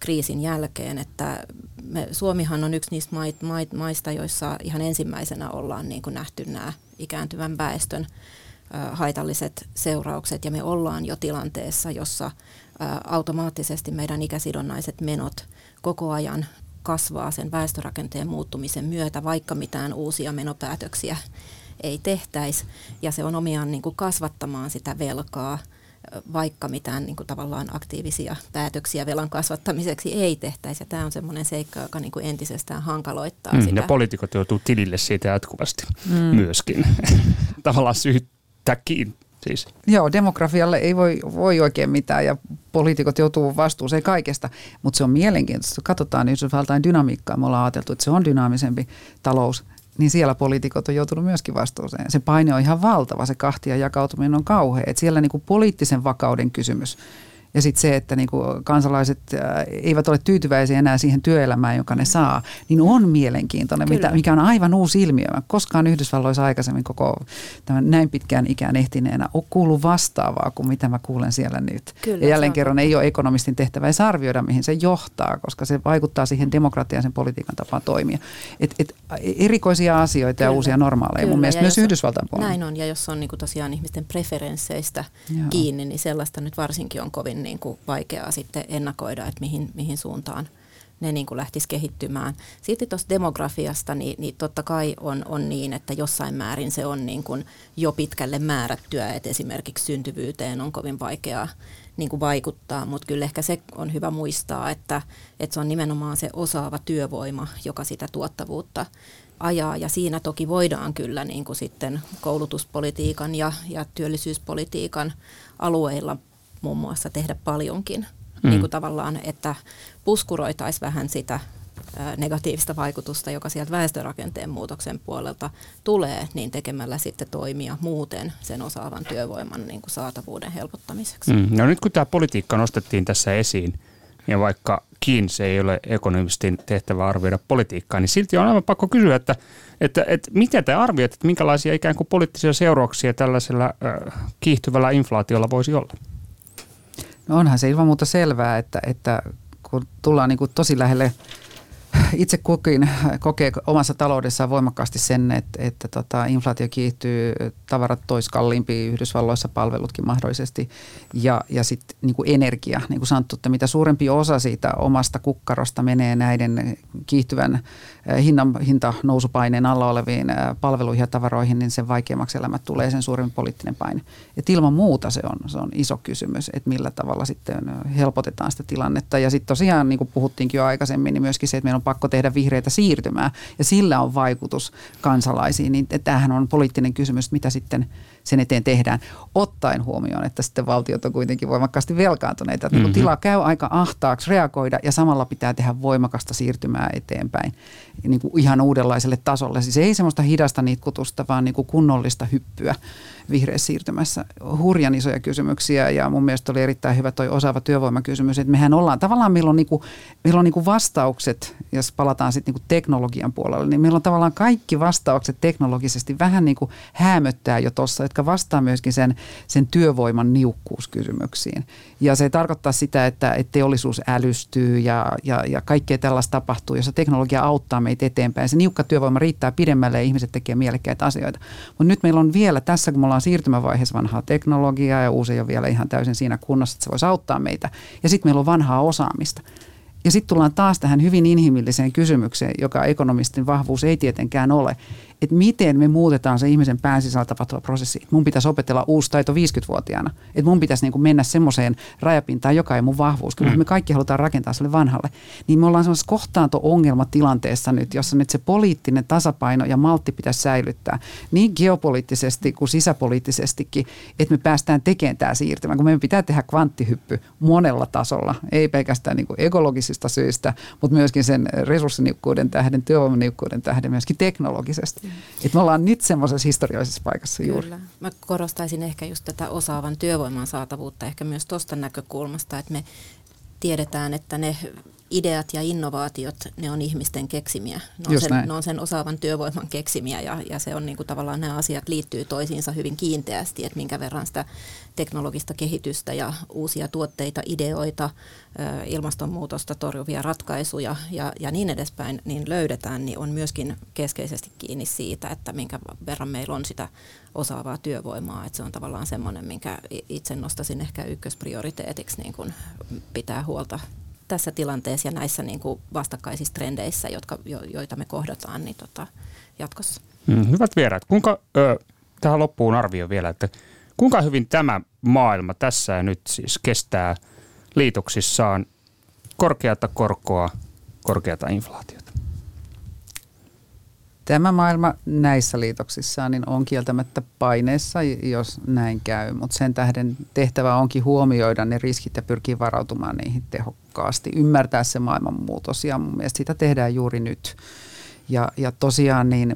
E: kriisin jälkeen, että me, Suomihan on yksi niistä mait, mait, maista, joissa ihan ensimmäisenä ollaan niin kuin nähty nämä ikääntyvän väestön haitalliset seuraukset ja me ollaan jo tilanteessa, jossa automaattisesti meidän ikäsidonnaiset menot koko ajan kasvaa sen väestörakenteen muuttumisen myötä, vaikka mitään uusia menopäätöksiä ei tehtäisi. Ja se on omiaan niin kuin kasvattamaan sitä velkaa – vaikka mitään niin kuin tavallaan aktiivisia päätöksiä velan kasvattamiseksi ei tehtäisi. Ja tämä on semmoinen seikka, joka niin kuin entisestään hankaloittaa mm, sitä.
C: Ja poliitikot joutuu tilille siitä jatkuvasti mm. myöskin. [laughs] tavallaan syyttäkin siis.
D: Joo, demografialle ei voi, voi oikein mitään ja poliitikot joutuu vastuuseen kaikesta, mutta se on mielenkiintoista. Katsotaan Yhdysvaltain dynamiikkaa, me ollaan ajateltu, että se on dynaamisempi talous – niin siellä poliitikot on joutunut myöskin vastuuseen. Se paine on ihan valtava, se kahtia jakautuminen on kauhea. Et siellä niin kuin poliittisen vakauden kysymys ja sitten se, että niin kuin kansalaiset äh, eivät ole tyytyväisiä enää siihen työelämään, joka ne saa, niin on mielenkiintoinen, mitä, mikä on aivan uusi ilmiö. Koskaan Yhdysvalloissa aikaisemmin koko tämän näin pitkään ikään ehtineenä ole kuullut vastaavaa kuin mitä mä kuulen siellä nyt. Kyllä, ja jälleen kerran ei ole ekonomistin tehtävä edes arvioida, mihin se johtaa, koska se vaikuttaa siihen demokratian sen politiikan tapaan toimia. Et, et, erikoisia asioita Kyllä. ja uusia normaaleja Kyllä. mun mielestä ja myös Yhdysvaltain puolella.
E: Näin on, ja jos on niin kuin tosiaan ihmisten preferensseistä Joo. kiinni, niin sellaista nyt varsinkin on kovin niin kuin vaikeaa sitten ennakoida, että mihin, mihin suuntaan ne niin kuin lähtisi kehittymään. Sitten tuosta demografiasta, niin, niin totta kai on, on niin, että jossain määrin se on niin kuin jo pitkälle määrättyä, että esimerkiksi syntyvyyteen on kovin vaikeaa niin kuin vaikuttaa, mutta kyllä ehkä se on hyvä muistaa, että, että se on nimenomaan se osaava työvoima, joka sitä tuottavuutta ajaa ja siinä toki voidaan kyllä niin kuin sitten koulutuspolitiikan ja, ja työllisyyspolitiikan alueilla muun muassa tehdä paljonkin. Mm. Niin kuin tavallaan, että puskuroitaisiin vähän sitä negatiivista vaikutusta, joka sieltä väestörakenteen muutoksen puolelta tulee, niin tekemällä sitten toimia muuten sen osaavan työvoiman niin kuin saatavuuden helpottamiseksi.
C: Mm. No nyt kun tämä politiikka nostettiin tässä esiin, ja vaikka se ei ole ekonomistin tehtävä arvioida politiikkaa, niin silti on aivan pakko kysyä, että, että, että mitä te arvioitte, että minkälaisia ikään kuin poliittisia seurauksia tällaisella äh, kiihtyvällä inflaatiolla voisi olla?
D: No onhan se ilman muuta selvää, että, että kun tullaan niin kuin tosi lähelle itse kukin kokee omassa taloudessaan voimakkaasti sen, että, että tota, inflaatio kiihtyy, tavarat tois kalliimpi Yhdysvalloissa, palvelutkin mahdollisesti ja, ja sitten niin energia, niin kuin sanottu, että mitä suurempi osa siitä omasta kukkarosta menee näiden kiihtyvän eh, hinnan, hintanousupaineen alla oleviin eh, palveluihin ja tavaroihin, niin sen vaikeammaksi elämät tulee sen suurempi poliittinen paine. Et ilman muuta se on, se on iso kysymys, että millä tavalla sitten eh, helpotetaan sitä tilannetta. Ja sitten tosiaan, niin kuin puhuttiinkin jo aikaisemmin, niin myöskin se, että meillä on pakko tehdä vihreitä siirtymää ja sillä on vaikutus kansalaisiin, niin tämähän on poliittinen kysymys, mitä sitten sen eteen tehdään, ottaen huomioon, että sitten valtiot on kuitenkin voimakkaasti velkaantuneita. Että mm-hmm. tila käy aika ahtaaksi reagoida ja samalla pitää tehdä voimakasta siirtymää eteenpäin niin kuin ihan uudenlaiselle tasolle. Siis ei semmoista hidasta nitkutusta, vaan niin kuin kunnollista hyppyä vihreässä siirtymässä. Hurjan isoja kysymyksiä ja mun mielestä oli erittäin hyvä toi osaava työvoimakysymys, että mehän ollaan tavallaan, meillä on, niin kuin, meillä on niin kuin vastaukset, jos palataan sitten niin kuin teknologian puolelle, niin meillä on tavallaan kaikki vastaukset teknologisesti vähän niin kuin häämöttää jo tuossa, jotka vastaa myöskin sen, sen työvoiman niukkuuskysymyksiin. Ja se tarkoittaa sitä, että, että teollisuus älystyy ja, ja, ja kaikkea tällaista tapahtuu, jossa teknologia auttaa meitä eteenpäin. Se niukka työvoima riittää pidemmälle ja ihmiset tekee mielekkäitä asioita. Mutta nyt meillä on vielä tässä, kun me ollaan siirtymävaiheessa vanhaa teknologiaa ja uusi ei ole vielä ihan täysin siinä kunnossa, että se voisi auttaa meitä. Ja sitten meillä on vanhaa osaamista. Ja sitten tullaan taas tähän hyvin inhimilliseen kysymykseen, joka ekonomistin vahvuus ei tietenkään ole, että miten me muutetaan se ihmisen pään sisällä tapahtuva prosessi. Mun pitäisi opetella uusi taito 50-vuotiaana. Että mun pitäisi niin kuin mennä semmoiseen rajapintaan, joka ei mun vahvuus. Kyllä mm. me kaikki halutaan rakentaa sille vanhalle. Niin me ollaan semmoisessa kohtaanto-ongelmatilanteessa nyt, jossa nyt se poliittinen tasapaino ja maltti pitäisi säilyttää niin geopoliittisesti kuin sisäpoliittisestikin, että me päästään tekemään tämä siirtymä, kun meidän pitää tehdä kvanttihyppy monella tasolla, ei pelkästään niin kuin ekologisista syistä, mutta myöskin sen resurssiniukkuuden tähden, työvoimaniukkuuden tähden, myöskin teknologisesti. Et me ollaan nyt semmoisessa historiallisessa paikassa Kyllä. juuri.
E: Mä korostaisin ehkä just tätä osaavan työvoiman saatavuutta ehkä myös tuosta näkökulmasta, että me tiedetään, että ne ideat ja innovaatiot, ne on ihmisten keksimiä. Ne on, sen, ne on sen osaavan työvoiman keksimiä ja, ja se on niin kuin tavallaan nämä asiat liittyy toisiinsa hyvin kiinteästi, että minkä verran sitä teknologista kehitystä ja uusia tuotteita, ideoita, ilmastonmuutosta torjuvia ratkaisuja ja, ja niin edespäin niin löydetään, niin on myöskin keskeisesti kiinni siitä, että minkä verran meillä on sitä osaavaa työvoimaa. Että se on tavallaan semmoinen, minkä itse nostaisin ehkä ykkösprioriteetiksi niin kuin pitää huolta tässä tilanteessa ja näissä niin kuin vastakkaisissa trendeissä, jotka, jo, joita me kohdataan niin tota, jatkossa.
C: Mm, hyvät vieraat, kuinka, ö, tähän loppuun arvio vielä, että kuinka hyvin tämä maailma tässä ja nyt siis kestää liitoksissaan korkeata korkoa, korkeata inflaatiota?
D: Tämä maailma näissä liitoksissa niin on kieltämättä paineessa, jos näin käy, mutta sen tähden tehtävä onkin huomioida ne riskit ja pyrkiä varautumaan niihin tehokkaasti, ymmärtää se maailmanmuutos ja mun mielestä sitä tehdään juuri nyt. Ja, ja tosiaan niin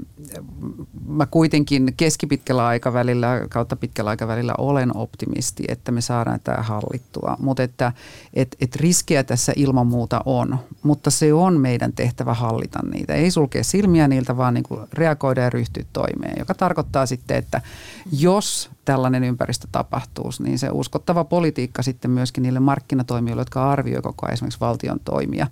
D: mä kuitenkin keskipitkällä aikavälillä kautta pitkällä aikavälillä olen optimisti, että me saadaan tämä hallittua. Mutta että et, et riskejä tässä ilman muuta on, mutta se on meidän tehtävä hallita niitä. Ei sulkea silmiä niiltä, vaan niin kuin reagoida ja ryhtyä toimeen, joka tarkoittaa sitten, että jos tällainen ympäristö tapahtuu, niin se uskottava politiikka sitten myöskin niille markkinatoimijoille, jotka arvioivat koko ajan esimerkiksi valtion toimia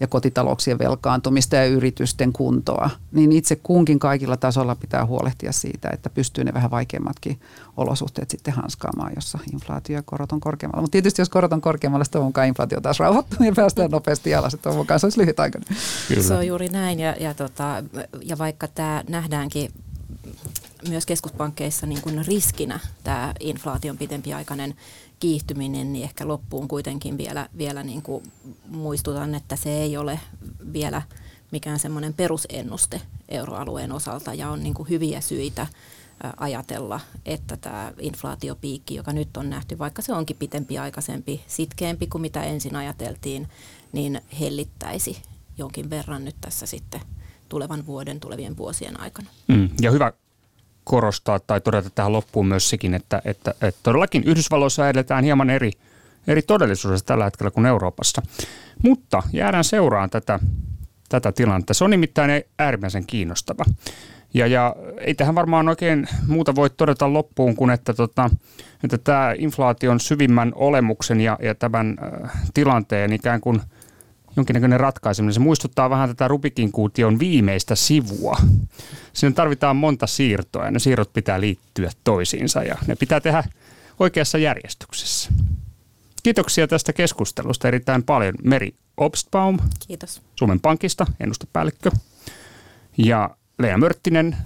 D: ja kotitalouksien velkaantumista ja yritysten kuntoa, niin itse kunkin kaikilla tasolla pitää huolehtia siitä, että pystyy ne vähän vaikeimmatkin olosuhteet sitten hanskaamaan, jossa inflaatio ja korot on korkeammalla. Mutta tietysti jos korot on korkeammalla, sitten mukaan inflaatio taas rauhoittuu ja päästään nopeasti alas, että mukaan se olisi lyhytaikainen.
E: Kyllä. Se on juuri näin ja, ja, tota, ja vaikka tämä nähdäänkin myös keskuspankkeissa niin kuin riskinä tämä inflaation pitempiaikainen kiihtyminen, niin ehkä loppuun kuitenkin vielä, vielä niin kuin muistutan, että se ei ole vielä mikään semmoinen perusennuste euroalueen osalta ja on niin kuin hyviä syitä ajatella, että tämä inflaatiopiikki, joka nyt on nähty, vaikka se onkin pitempiaikaisempi, sitkeämpi kuin mitä ensin ajateltiin, niin hellittäisi jonkin verran nyt tässä sitten tulevan vuoden, tulevien vuosien aikana.
C: Mm, ja hyvä korostaa tai todeta tähän loppuun myös sekin, että, että, että todellakin Yhdysvalloissa edetään hieman eri, eri todellisuudessa tällä hetkellä kuin Euroopassa. Mutta jäädään seuraan tätä, tätä tilannetta. Se on nimittäin äärimmäisen kiinnostava. Ja, ja ei tähän varmaan oikein muuta voi todeta loppuun kuin, että, tota, että tämä inflaation syvimmän olemuksen ja, ja tämän äh, tilanteen ikään kuin – jonkinnäköinen ratkaiseminen. Se muistuttaa vähän tätä Rubikin kuution viimeistä sivua. Siinä tarvitaan monta siirtoa ja ne siirrot pitää liittyä toisiinsa ja ne pitää tehdä oikeassa järjestyksessä. Kiitoksia tästä keskustelusta erittäin paljon. Meri Obstbaum.
E: Kiitos.
C: Suomen Pankista, ennustepäällikkö. Ja Lea Mörttinen,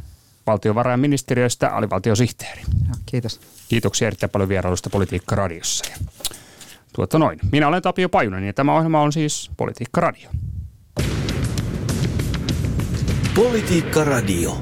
C: valtiovarainministeriöstä, alivaltiosihteeri.
D: Kiitos.
C: Kiitoksia erittäin paljon vierailusta Politiikka Radiossa. Tuota noin. Minä olen Tapio Pajunen ja tämä ohjelma on siis Politiikka Radio.
B: Politiikka Radio.